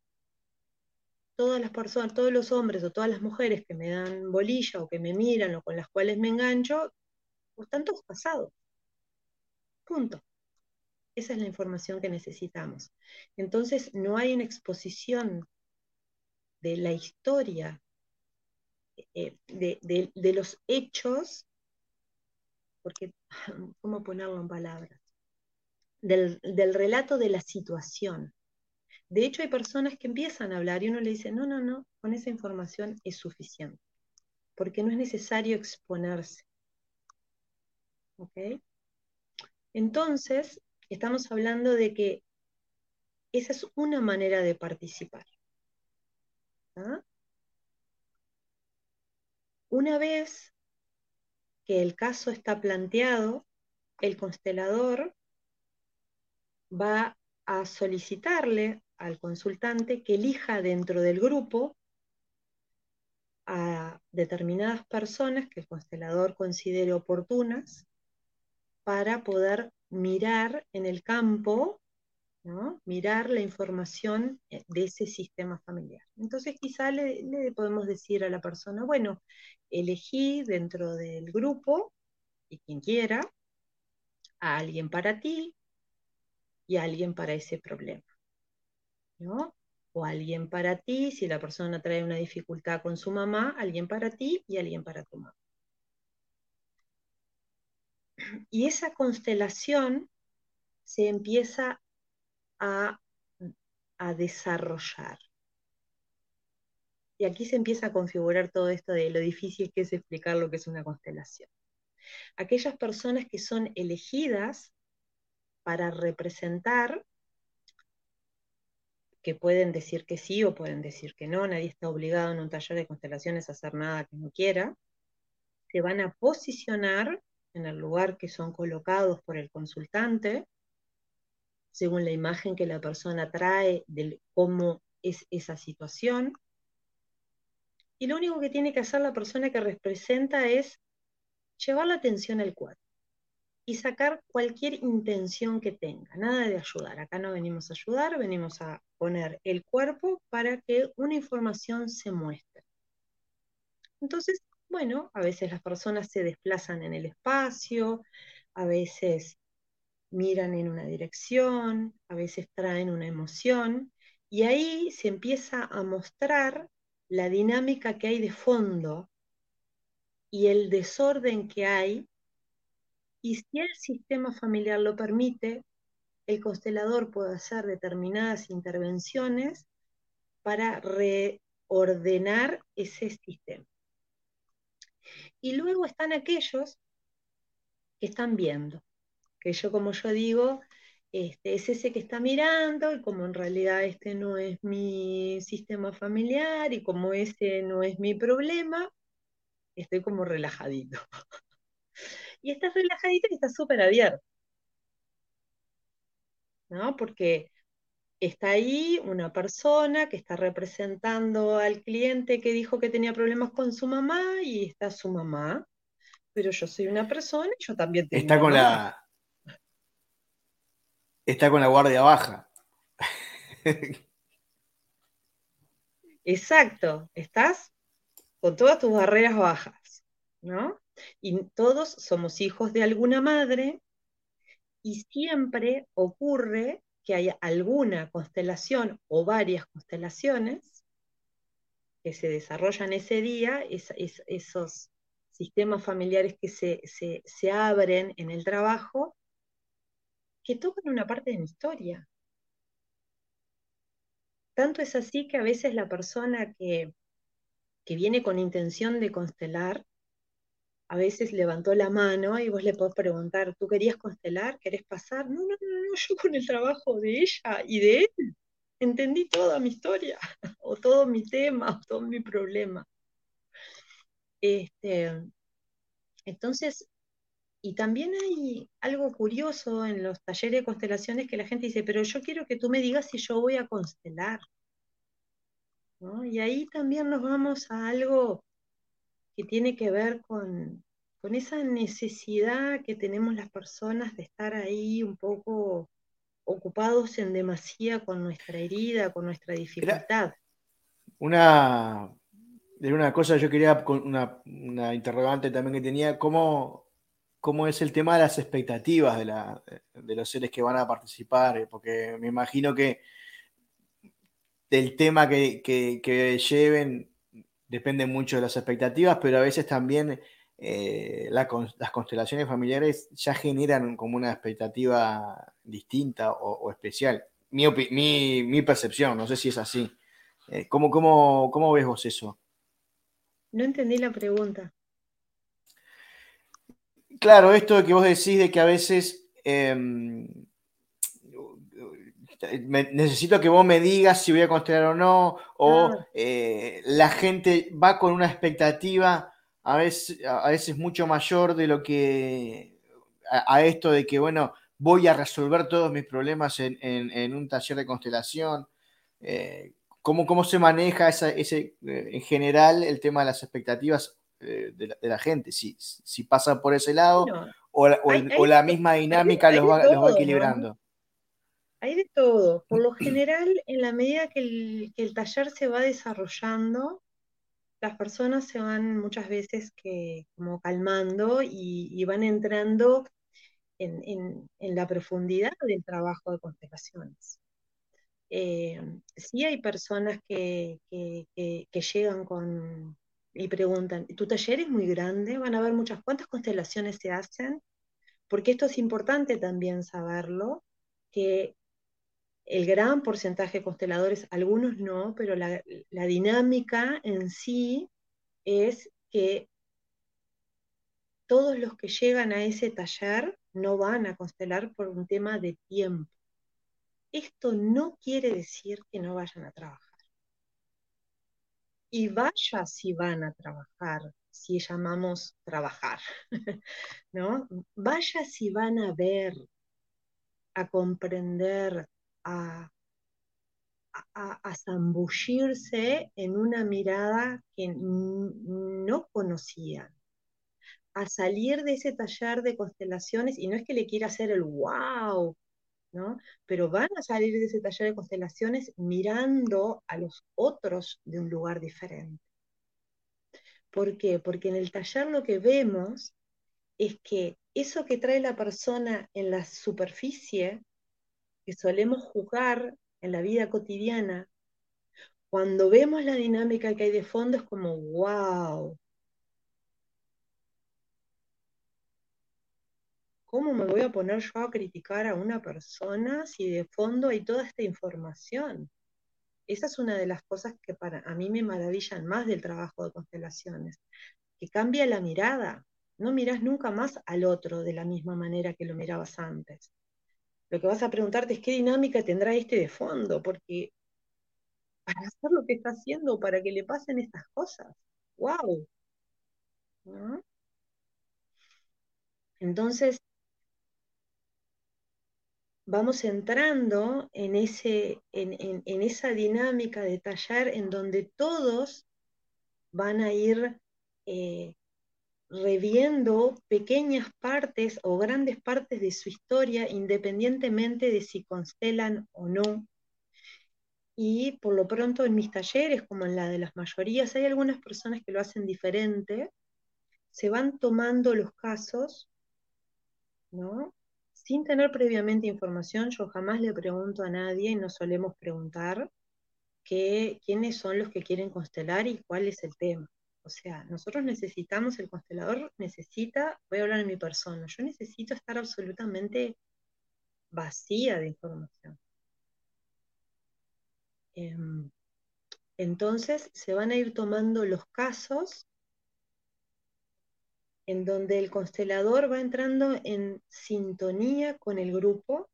Todas las personas, todos los hombres o todas las mujeres que me dan bolilla o que me miran o con las cuales me engancho, o están todos casados. Punto. Esa es la información que necesitamos. Entonces, no hay una exposición de la historia, eh, de, los hechos, porque, *laughs* ¿cómo ponerlo en palabras? Del, del, relato de la situación. De hecho, hay personas que empiezan a hablar y uno le dice, no, no, no, con esa información es suficiente, porque no es necesario exponerse. ¿Ok? Entonces, estamos hablando de que esa es una manera de participar. ¿ah? Una vez que el caso está planteado, el constelador va a solicitarle al consultante que elija dentro del grupo a determinadas personas que el constelador considere oportunas para poder mirar en el campo, mirar la información eh, de ese sistema familiar. Entonces quizá le, podemos decir a la persona, bueno, elegí dentro del grupo, y quien quiera, a alguien para ti y a alguien para ese problema. ¿no? O alguien para ti, si la persona trae una dificultad con su mamá, alguien para ti y alguien para tu mamá. Y esa constelación se empieza a, desarrollar. Y aquí se empieza a configurar todo esto de lo difícil que es explicar lo que es una constelación. Aquellas personas que son elegidas para representar, que pueden decir que sí o pueden decir que no, nadie está obligado en un taller de constelaciones a hacer nada que no quiera, se van a posicionar en el lugar que son colocados por el consultante, según la imagen que la persona trae de cómo es esa situación. Y lo único que tiene que hacer la persona que representa es llevar la atención al cuerpo y sacar cualquier intención que tenga, nada de ayudar. Acá no venimos a ayudar, venimos a poner el cuerpo para que una información se muestre. Entonces, bueno, a veces las personas se desplazan en el espacio, a veces miran en una dirección, a veces traen una emoción, y ahí se empieza a mostrar la dinámica que hay de fondo y el desorden que hay, y si el sistema familiar lo permite, el constelador puede hacer determinadas intervenciones para reordenar ese sistema. Y luego están aquellos que están viendo, que yo como yo digo, este, es ese que está mirando y como en realidad este no es mi sistema familiar y como ese no es mi problema, estoy como relajadito. *laughs* y estás relajadito y estás súper abierto. ¿No? Porque está ahí una persona que está representando al cliente que dijo que tenía problemas con su mamá y está su mamá, pero yo soy una persona y yo también tengo. Está con la. Está con la guardia baja. Exacto, estás con todas tus barreras bajas, ¿no? Y todos somos hijos de alguna madre y siempre ocurre que haya alguna constelación o varias constelaciones que se desarrollan ese día, esos sistemas familiares que se, abren en el trabajo, que tocan una parte de mi historia. Tanto es así que a veces la persona que, que viene con intención de constelar a veces levantó la mano y vos le podés preguntar, ¿tú querías constelar? ¿Querés pasar? No, no, no, no, yo con el trabajo de ella y de él entendí toda mi historia, *laughs* o todo mi tema, o todo mi problema. Este, entonces, y también hay algo curioso en los talleres de constelaciones que la gente dice, pero yo quiero que tú me digas si yo voy a constelar. Y ahí también nos vamos a algo que tiene que ver con, esa necesidad que tenemos las personas de estar ahí un poco ocupados en demasía con nuestra herida, con nuestra dificultad. una, de una cosa yo quería, una, una interrogante también que tenía, ¿cómo, cómo es el tema de las expectativas de, los seres que van a participar, porque me imagino que del tema que, lleven depende mucho de las expectativas, pero a veces también eh, las constelaciones familiares ya generan como una expectativa distinta o, especial. Mi, mi, percepción, no sé si es así. Eh, ¿cómo, cómo, cómo ves vos eso? No entendí la pregunta. Claro, esto de que vos decís de que a veces em, necesito que vos me digas si voy a constelar o no, o ah. eh, la gente va con una expectativa a veces, a veces mucho mayor de lo que a, esto de que, bueno, voy a resolver todos mis problemas en, un taller de constelación. Eh, ¿cómo, se maneja ese, eh, en general el tema de las expectativas eh, de, la, gente, si, si pasa por ese lado o, la misma dinámica los, va, equilibrando. Hay de todo. Por lo *clears throat* general, en la medida que el, taller se va desarrollando, las personas se van muchas veces que como calmando y, van entrando en, la profundidad del trabajo de constelaciones. Eh, sí hay personas que llegan con, y preguntan, ¿tu taller es muy grande? Van a ver muchas, ¿cuántas constelaciones se hacen? Porque esto es importante también saberlo, que el gran porcentaje de consteladores, algunos no, pero la, la dinámica en sí es que todos los que llegan a ese taller no van a constelar por un tema de tiempo. Esto no quiere decir que no vayan a trabajar y vaya si van a trabajar, si llamamos trabajar, *laughs* ¿no? Vaya si van a ver, a comprender, a, a, zambullirse en una mirada que no conocían, a salir de ese taller de constelaciones, y no es que le quiera hacer el wow, pero van a salir de ese taller de constelaciones mirando a los otros de un lugar diferente. ¿Por qué? Porque en el taller lo que vemos es que eso que trae la persona en la superficie, que solemos jugar en la vida cotidiana, cuando vemos la dinámica que hay de fondo es como, wow, ¿Cómo me voy a poner yo a criticar a una persona si de fondo hay toda esta información? Esa es una de las cosas que para a mí me maravillan más del trabajo de constelaciones, que cambia la mirada. No miras nunca más al otro de la misma manera que lo mirabas antes. Lo que vas a preguntarte es qué dinámica tendrá este de fondo, porque para hacer lo que está haciendo, para que le pasen estas cosas. ¡Wow! Entonces, vamos entrando en, ese, en, esa dinámica de taller en donde todos van a ir eh, reviendo pequeñas partes o grandes partes de su historia, independientemente de si constelan o no. Y por lo pronto en mis talleres, como en la de las mayorías, hay algunas personas que lo hacen diferente, se van tomando los casos, ¿no? sin tener previamente información, yo jamás le pregunto a nadie y no solemos preguntar quiénes son los que quieren constelar y cuál es el tema. O sea, nosotros necesitamos, el constelador necesita, voy a hablar en mi persona, yo necesito estar absolutamente vacía de información. Em, entonces se van a ir tomando los casos en donde el constelador va entrando en sintonía con el grupo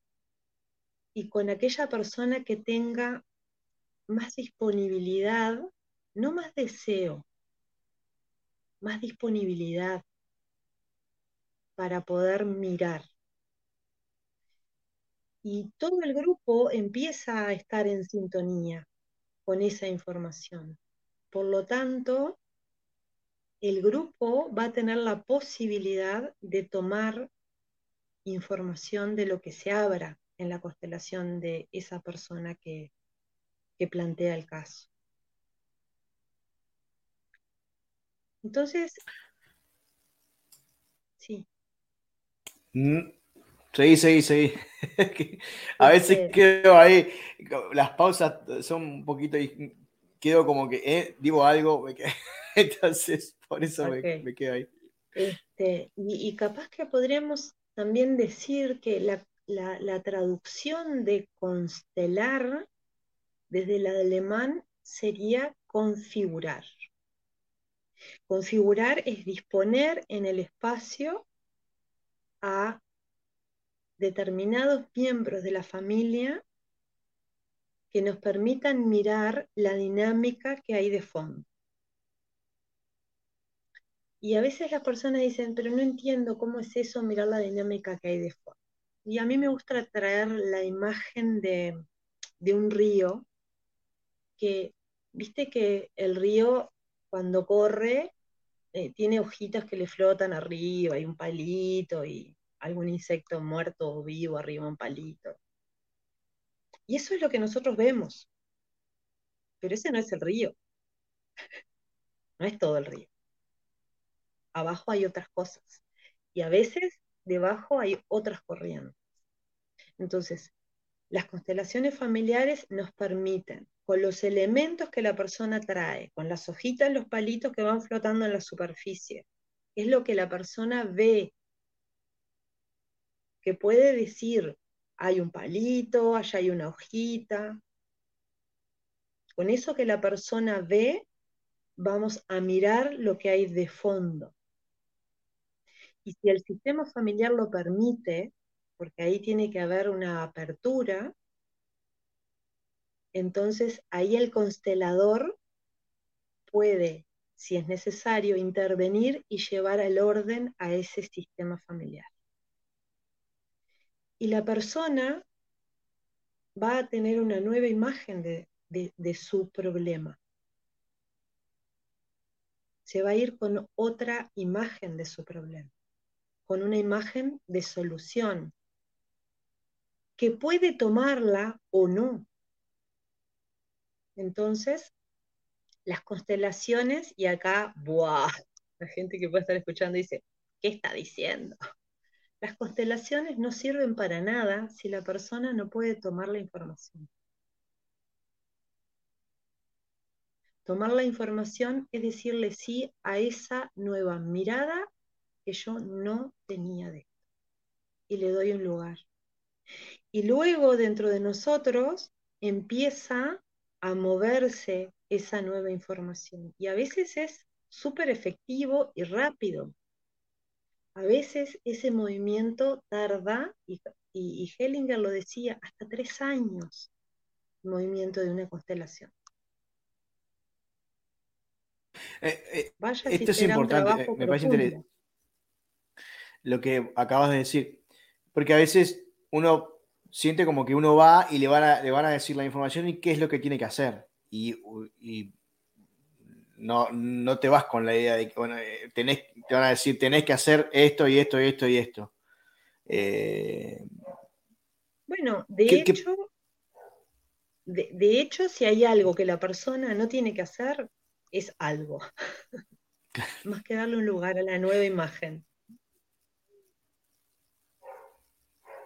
y con aquella persona que tenga más disponibilidad, no más deseo, más disponibilidad para poder mirar. Y todo el grupo empieza a estar en sintonía con esa información. Por lo tanto, el grupo va a tener la posibilidad de tomar información de lo que se abra en la constelación de esa persona que, plantea el caso. Entonces, sí. Mm, sí, sí, sí. *laughs* a veces quedo ahí, las pausas son un poquito, y quedo como que eh, digo algo, *laughs* entonces por eso me, quedo ahí. Este, y, capaz que podríamos también decir que la, la traducción de constelar desde el alemán sería configurar. Configurar es disponer en el espacio a determinados miembros de la familia que nos permitan mirar la dinámica que hay de fondo. Y a veces las personas dicen, pero no entiendo cómo es eso, mirar la dinámica que hay de fondo. Y a mí me gusta traer la imagen de, de un río, que, viste que el río cuando corre eh, tiene hojitas que le flotan arriba, hay un palito y algún insecto muerto o vivo arriba un palito. Y eso es lo que nosotros vemos. Pero ese no es el río. *laughs* No es todo el río. Abajo hay otras cosas. Y a veces debajo hay otras corrientes. Entonces, las constelaciones familiares nos permiten con los elementos que la persona trae, con las hojitas, los palitos que van flotando en la superficie. Es lo que la persona ve, que puede decir, hay un palito, allá hay una hojita. Con eso que la persona ve, vamos a mirar lo que hay de fondo. Y si el sistema familiar lo permite, porque ahí tiene que haber una apertura, entonces ahí el constelador puede, si es necesario, intervenir y llevar al orden a ese sistema familiar. Y la persona va a tener una nueva imagen de, su problema. Se va a ir con otra imagen de su problema, con una imagen de solución, que puede tomarla o no, entonces, las constelaciones, y acá, ¡buah! La gente que puede estar escuchando dice, ¿qué está diciendo? Las constelaciones no sirven para nada si la persona no puede tomar la información. Tomar la información es decirle sí a esa nueva mirada que yo no tenía de esto. Y le doy un lugar. Y luego dentro de nosotros empieza a moverse esa nueva información. Y a veces es súper efectivo y rápido. A veces ese movimiento tarda, y, Hellinger lo decía, hasta tres años, el movimiento de una constelación. Eh, eh, esto es importante, eh, me parece interesante lo que acabas de decir, porque a veces uno siente como que uno va y le van a, le van a decir la información y qué es lo que tiene que hacer. Y, no, no, te vas con la idea de que bueno, eh, tenés, te van a decir tenés que hacer esto y esto y esto y esto. Eh, bueno, de hecho, De, de, hecho, si hay algo que la persona no tiene que hacer, es algo. *laughs* *laughs* Más que darle un lugar a la nueva imagen.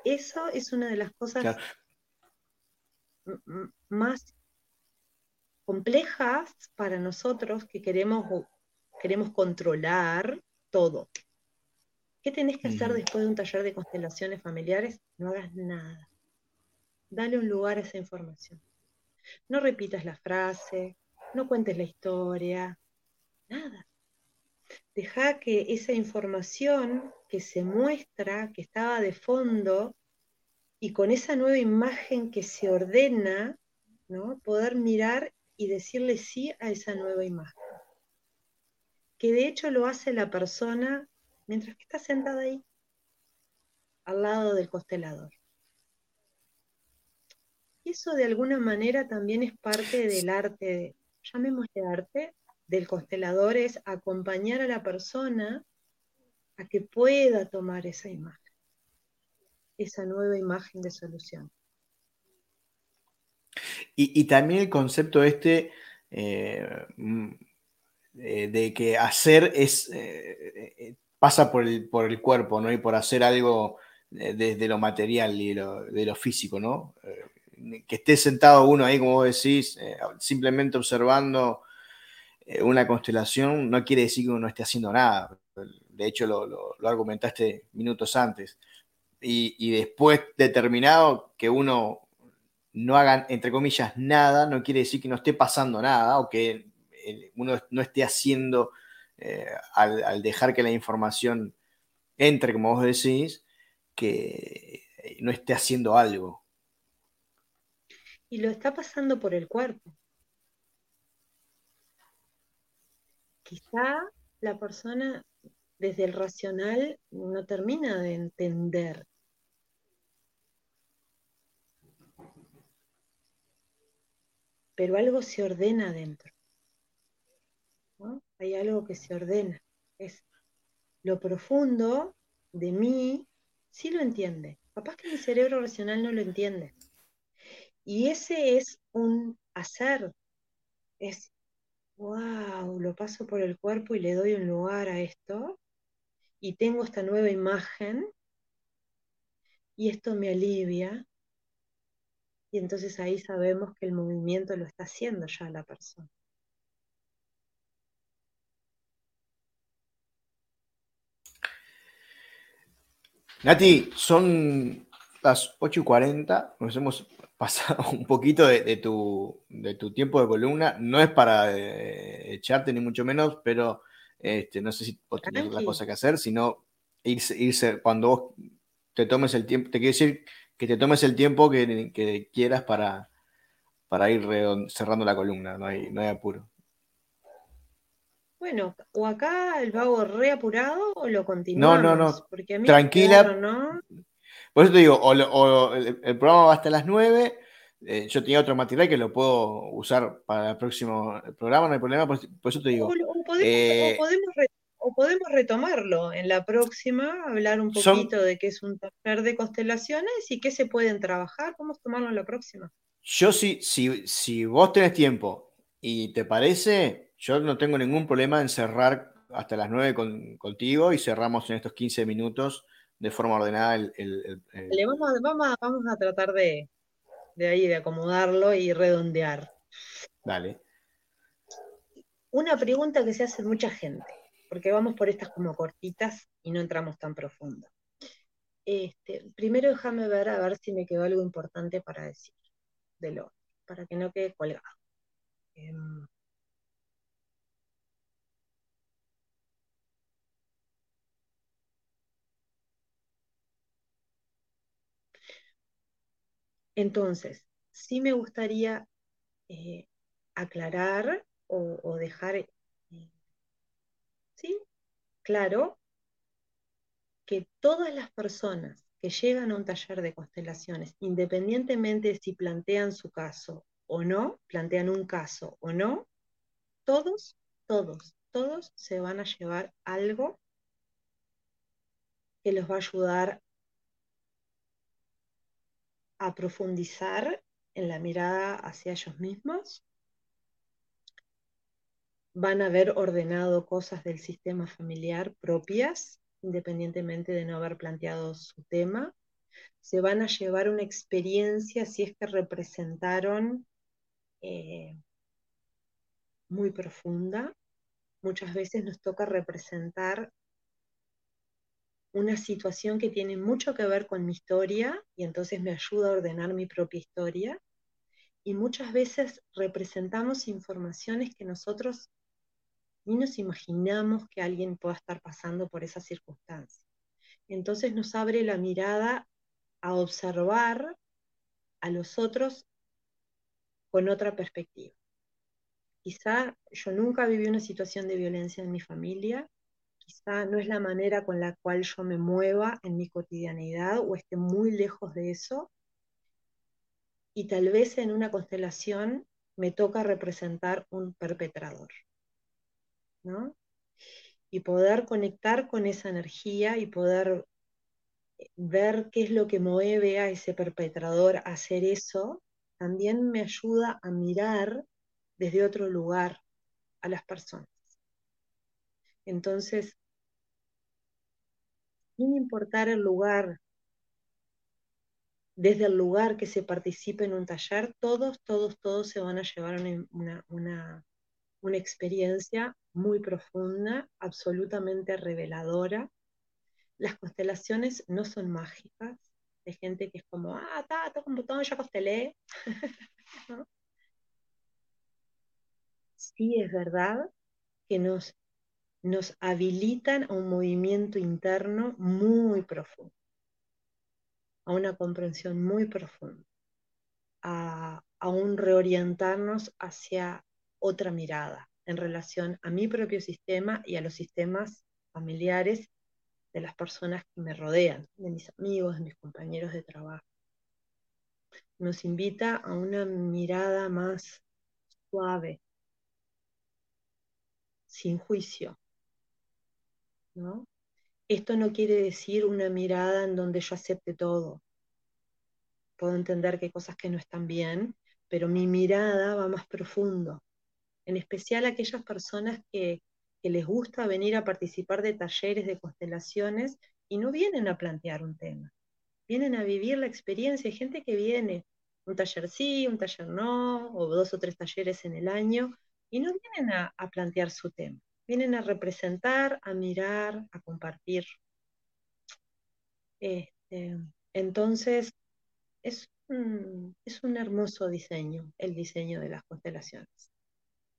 Eso es una de las cosas más complejas para nosotros que queremos, queremos controlar todo. ¿Qué tenés que hacer después de un taller de constelaciones familiares? No hagas nada. Dale un lugar a esa información. No repitas la frase, no cuentes la historia, nada. Deja que esa información que se muestra, que estaba de fondo, y con esa nueva imagen que se ordena, ¿no? poder mirar y decirle sí a esa nueva imagen. Que de hecho lo hace la persona mientras que está sentada ahí, al lado del constelador. Y eso de alguna manera también es parte del arte, llamémosle arte, del constelador, es acompañar a la persona a que pueda tomar esa imagen, esa nueva imagen de solución. Y, también el concepto este eh, mm, de que hacer es, eh, pasa por el, por el cuerpo, ¿no? Y por hacer algo eh, desde lo material y de lo físico, ¿no? Eh, que esté sentado uno ahí, como vos decís, eh, simplemente observando una constelación, no quiere decir que uno no esté haciendo nada. De hecho, lo, argumentaste minutos antes. Y, y, después determinado que uno no haga, entre comillas, nada, no quiere decir que no esté pasando nada o que uno no esté haciendo eh, al, dejar que la información entre, como vos decís, que no esté haciendo algo. Y lo está pasando por el cuerpo. Quizá la persona desde el racional no termina de entender. Pero algo se ordena dentro hay algo que se ordena. Es lo profundo de mí, sí lo entiende. Capaz que mi cerebro racional no lo entiende. Y ese es un hacer. Es, wow, lo paso por el cuerpo y le doy un lugar a esto. Y tengo esta nueva imagen. Y esto me alivia. Y entonces ahí sabemos que el movimiento lo está haciendo ya la persona. Nati, son las 8 y 40, nos hemos *laughs* pasado un poquito de, tu, tiempo de columna. No es para eh, echarte ni mucho menos, pero este, no sé si vos tenés otra cosa que hacer, sino irse, irse cuando vos te tomes el tiempo, te quiero decir que te tomes el tiempo que, quieras para, para ir cerrando la columna, no hay, no hay apuro. Bueno, o acá el vago reapurado o lo continuamos. No, no, no. Porque a mí Tranquila. ¿no? Por eso te digo, o, el, programa va hasta las 9. Eh, yo tenía otro material que lo puedo usar para el próximo programa, no hay problema. Por, eso te digo. Eh, o, podemos, retomarlo en la próxima, hablar un poquito de qué es un taller de constelaciones y qué se pueden trabajar. Vamos a tomarlo en la próxima. Yo sí, si, si vos tenés tiempo y te parece, yo no tengo ningún problema en cerrar hasta las 9 contigo y cerramos en estos 15 minutos de forma ordenada el... vamos, a tratar de, de ahí, de acomodarlo y redondear. Dale. Una pregunta que se hace mucha gente, porque vamos por estas como cortitas y no entramos tan profundo. Este, primero déjame ver a ver si me quedó algo importante para decir de lo, para que no quede colgado. Em, Entonces, sí me gustaría eh, aclarar o, dejar, eh, ¿sí? Claro que todas las personas que llegan a un taller de constelaciones, independientemente de si plantean su caso o no, plantean un caso o no, todos, todos, todos se van a llevar algo que los va a ayudar a profundizar en la mirada hacia ellos mismos, van a haber ordenado cosas del sistema familiar propias, independientemente de no haber planteado su tema, se van a llevar una experiencia si es que representaron eh, muy profunda. Muchas veces nos toca representar una situación que tiene mucho que ver con mi historia y entonces me ayuda a ordenar mi propia historia. Y muchas veces representamos informaciones que nosotros ni nos imaginamos que alguien pueda estar pasando por esa circunstancia. Entonces nos abre la mirada a observar a los otros con otra perspectiva. Quizá yo nunca viví una situación de violencia en mi familia, quizá no es la manera con la cual yo me mueva en mi cotidianidad o esté muy lejos de eso. Y tal vez en una constelación me toca representar un perpetrador. ¿no? Y poder conectar con esa energía y poder eh, ver qué es lo que mueve a ese perpetrador a hacer eso, también me ayuda a mirar desde otro lugar a las personas. Entonces, sin importar el lugar, desde el lugar que se participe en un taller, todos, todos, todos se van a llevar una, una, una experiencia muy profunda, absolutamente reveladora. Las constelaciones no son mágicas, de gente que es como, ah, toco un botón, ya costelé. *laughs* Sí es verdad que nos, nos habilitan a un movimiento interno muy profundo, a una comprensión muy profunda, a, a un reorientarnos hacia otra mirada en relación a mi propio sistema y a los sistemas familiares de las personas que me rodean, de mis amigos, de mis compañeros de trabajo. Nos invita a una mirada más suave, sin juicio. Esto no quiere decir una mirada en donde yo acepte todo. Puedo entender que hay cosas que no están bien, pero mi mirada va más profundo en especial aquellas personas que, les gusta venir a participar de talleres de constelaciones y no vienen a plantear un tema, vienen a vivir la experiencia. Hay gente que viene, un taller sí, un taller no, o dos o tres talleres en el año, y no vienen a, plantear su tema, vienen a representar, a mirar, a compartir. Este, entonces, es es un hermoso diseño, el diseño de las constelaciones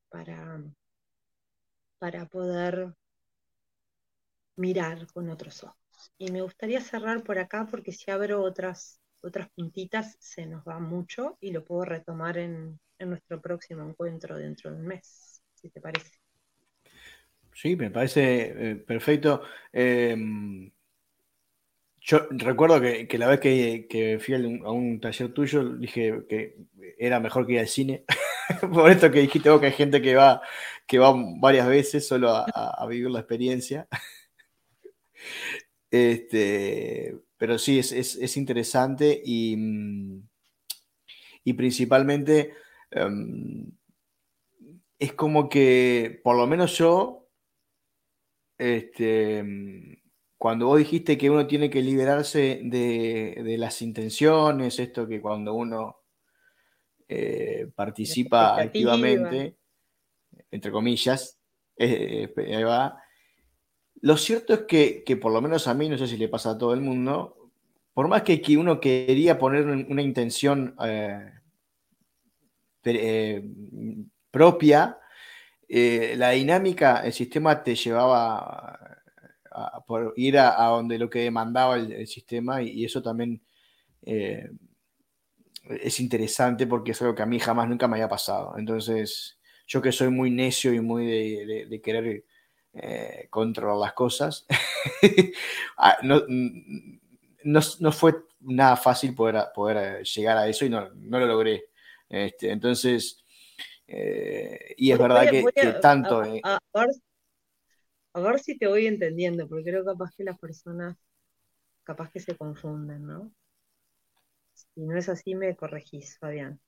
para, para poder mirar con otros ojos. Y me gustaría cerrar por acá porque si abro otras, otras puntitas se nos va mucho y lo puedo retomar en, nuestro próximo encuentro dentro de un mes, si te parece. Sí, me parece eh, perfecto. Em, yo recuerdo que, la vez que, fui a un, taller tuyo dije que era mejor que ir al cine. *laughs* Por esto que dijiste vos que hay gente que va, que va varias veces solo a, vivir la experiencia. *laughs* Este, pero sí, es, interesante y, y principalmente em, es como que, por lo menos yo, este, cuando vos dijiste que uno tiene que liberarse de, las intenciones, esto que cuando uno eh, participa activamente, entre comillas, eh, eh, va. Lo cierto es que, por lo menos a mí, no sé si le pasa a todo el mundo, por más que, uno quería poner una intención propia, la dinámica, el sistema te llevaba por ir a, donde lo que demandaba el, sistema y, eso también eh, es interesante porque es algo que a mí jamás nunca me había pasado. Entonces, yo que soy muy necio y muy de, querer eh, controlar las cosas, *laughs* ah, no, fue nada fácil poder, poder llegar a eso y no, lo logré. Este, entonces, eh, y es verdad que, tanto a ver si te voy entendiendo, porque creo capaz que las personas, capaz que se confunden, ¿no? Si no es así, me corregís, Fabián.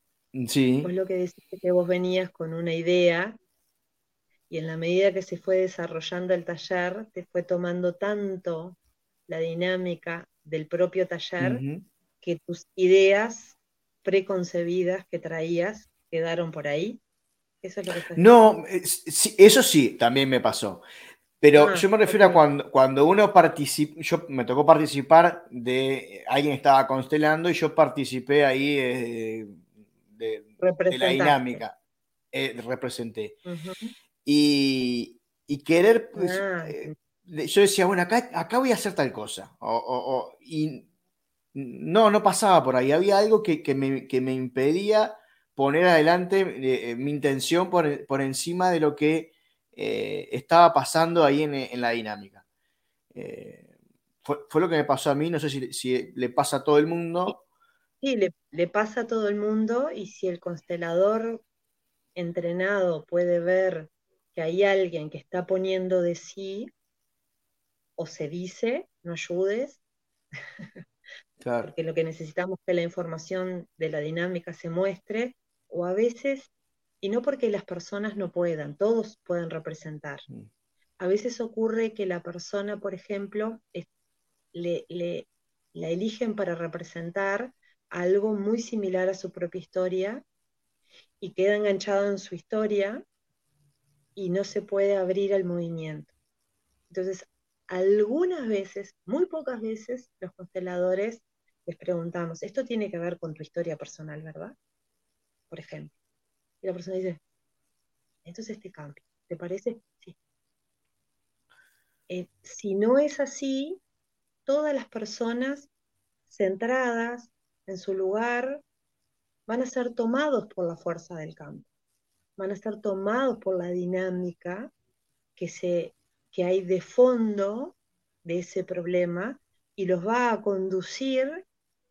Sí. Pues lo que decís que vos venías con una idea y en la medida que se fue desarrollando el taller, te fue tomando tanto la dinámica del propio taller que tus ideas preconcebidas que traías quedaron por ahí. Eso es lo que no, eso sí, también me pasó. Pero ah, yo me refiero a cuando, cuando uno participa, yo me tocó participar de, alguien estaba constelando y yo participé ahí eh, de, la dinámica, eh, representé. y, querer, pues, ah, eh, yo decía, bueno, acá, acá voy a hacer tal cosa. y no, no pasaba por ahí, había algo que, me, que me, impedía poner adelante mi intención por, por encima de lo que eh, estaba pasando ahí en, la dinámica. Eh, fue, lo que me pasó a mí, no sé si, le pasa a todo el mundo. Sí, le, pasa a todo el mundo y si el constelador entrenado puede ver que hay alguien que está poniendo de sí o se dice, no ayudes, *laughs* porque lo que necesitamos es que la información de la dinámica se muestre, o a veces y no porque las personas no puedan, todos pueden representar. Mm. A veces ocurre que la persona, por ejemplo, la eligen para representar algo muy similar a su propia historia y queda enganchado en su historia y no se puede abrir al movimiento. Entonces, algunas veces, muy pocas veces, los consteladores les preguntamos, esto tiene que ver con tu historia personal, ¿verdad? Por ejemplo. Y la persona dice, entonces este cambio, ¿te parece? Sí. Eh, si no es así, todas las personas centradas en su lugar van a ser tomados por la fuerza del campo, van a ser tomados por la dinámica que, se, que hay de fondo de ese problema y los va a conducir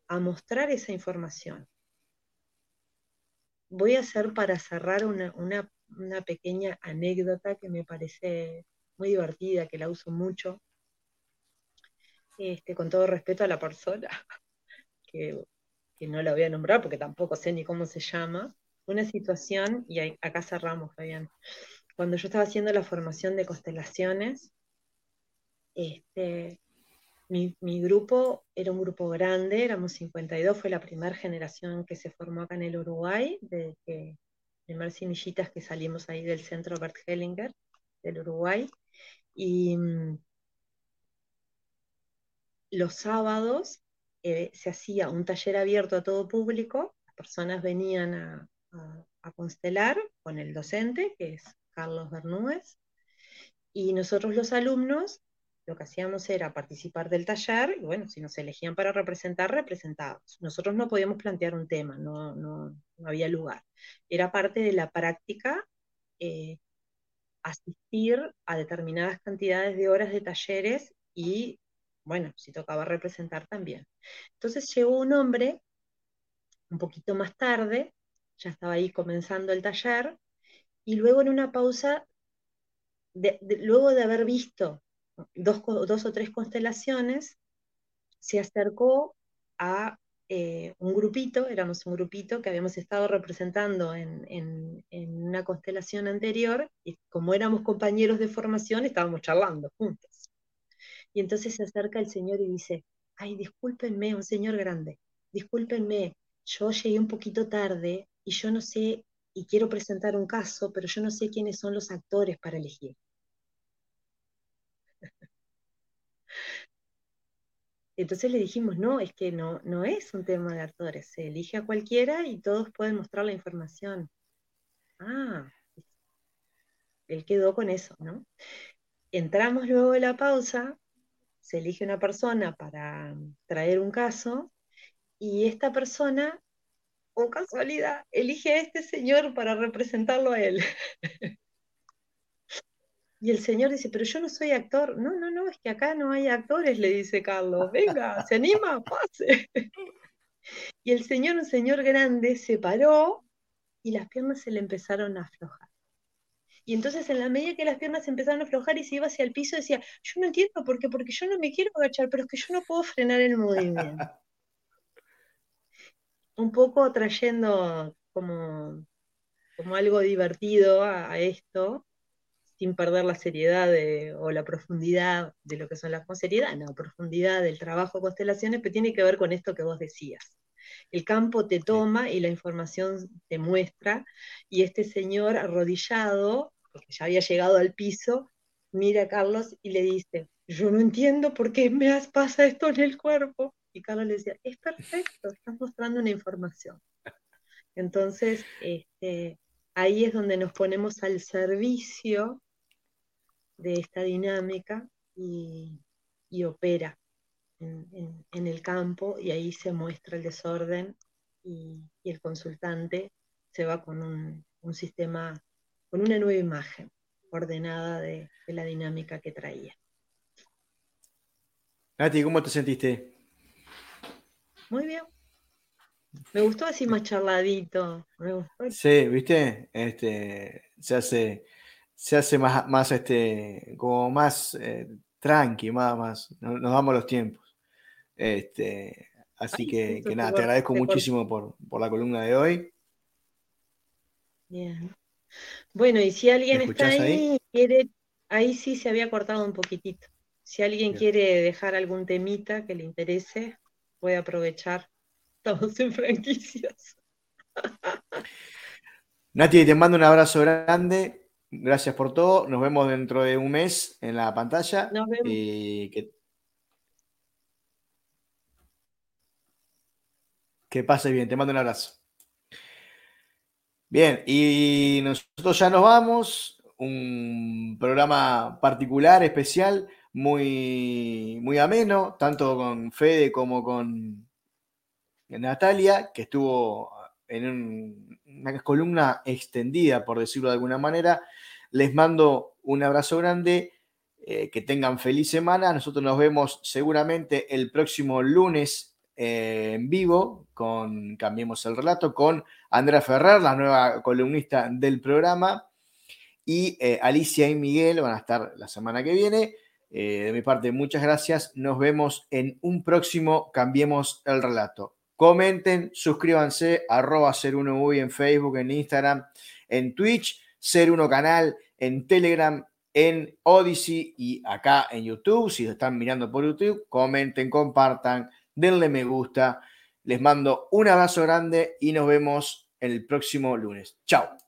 a mostrar esa información. Voy a hacer para cerrar una, una pequeña anécdota que me parece muy divertida, que la uso mucho, este, con todo respeto a la persona, *laughs* que, no la voy a nombrar porque tampoco sé ni cómo se llama, una situación, y acá cerramos, Fabián, cuando yo estaba haciendo la formación de constelaciones, este, mi, grupo era un grupo grande, éramos 52, fue la primera generación que se formó acá en el Uruguay, de que primer Semillitas que salimos ahí del centro Bert Hellinger del Uruguay. Y mm, los sábados eh, se hacía un taller abierto a todo público, las personas venían a, constelar con el docente, que es Carlos Bernúez, y nosotros los alumnos lo que hacíamos era participar del taller y bueno, si nos elegían para representar, representábamos. Nosotros no podíamos plantear un tema, no, no, había lugar. Era parte de la práctica eh, asistir a determinadas cantidades de horas de talleres y bueno, si tocaba representar también. Entonces llegó un hombre un poquito más tarde, ya estaba ahí comenzando el taller, y luego en una pausa, luego de haber visto dos, o tres constelaciones, se acercó a eh, un grupito, éramos un grupito que habíamos estado representando en, en, una constelación anterior, y como éramos compañeros de formación, estábamos charlando juntos. Y entonces se acerca el señor y dice, ay, discúlpenme, un señor grande, discúlpenme, yo llegué un poquito tarde y yo no sé, y quiero presentar un caso, pero yo no sé quiénes son los actores para elegir. Entonces le dijimos, no, es que no, no es un tema de actores, se elige a cualquiera y todos pueden mostrar la información. Ah, él quedó con eso, ¿no? Entramos luego de la pausa se elige una persona para traer un caso y esta persona, con casualidad, elige a este señor para representarlo a él. *laughs* Y el señor dice, pero yo no soy actor. No, no, no, es que acá no hay actores, le dice Carlos. Venga, se anima, pase. Y el señor, un señor grande, se paró y las piernas se le empezaron a aflojar. Y entonces en la medida que las piernas empezaron a aflojar y se iba hacia el piso, decía, yo no entiendo por qué, porque yo no me quiero agachar, pero es que yo no puedo frenar el movimiento. *laughs* Un poco trayendo como, como algo divertido a, esto, sin perder la seriedad o la profundidad de lo que son las con seriedad, no, profundidad del trabajo de constelaciones, pero tiene que ver con esto que vos decías. El campo te toma y la información te muestra, y este señor arrodillado porque ya había llegado al piso, mira a Carlos y le dice, yo no entiendo por qué me pasa esto en el cuerpo. Y Carlos le decía, es perfecto, estás mostrando una información. Entonces, este, ahí es donde nos ponemos al servicio de esta dinámica y, opera en, el campo y ahí se muestra el desorden y, el consultante se va con un, un sistema con una nueva imagen ordenada de, la dinámica que traía. Nati, ¿cómo te sentiste? Muy bien. Me gustó así más charladito. Sí, ¿viste? Este, se hace, se hace más, más este, como más eh, tranqui, más, más, nos, damos los tiempos. Este, así que, nada, te agradezco muchísimo por, por la columna de hoy. Bien. Bueno, y si alguien está ahí, quiere, ahí sí se había cortado un poquitito. Si alguien quiere dejar algún temita que le interese, puede aprovechar. todos en *laughs* franquicias. Nati, te mando un abrazo grande. Gracias por todo. Nos vemos dentro de un mes en la pantalla. Nos vemos. Y que, que pase bien. Te mando un abrazo. Bien, y nosotros ya nos vamos. Un programa particular, especial, muy, muy ameno, tanto con Fede como con Natalia, que estuvo en una columna extendida, por decirlo de alguna manera. Les mando un abrazo grande. Eh, que tengan feliz semana. Nosotros nos vemos seguramente el próximo lunes eh, en vivo con Cambiemos el Relato con Andrea Ferrer, la nueva columnista del programa, y eh, Alicia y Miguel van a estar la semana que viene. de mi parte, muchas gracias. Nos vemos en un próximo Cambiemos el Relato. Comenten, suscríbanse, arroba ser uno en Facebook, en Instagram, en Twitch, ser uno canal, en Telegram, en Odyssey y acá en YouTube. Si lo están mirando por YouTube, comenten, compartan, denle me gusta. Les mando un abrazo grande y nos vemos el próximo lunes. Chao.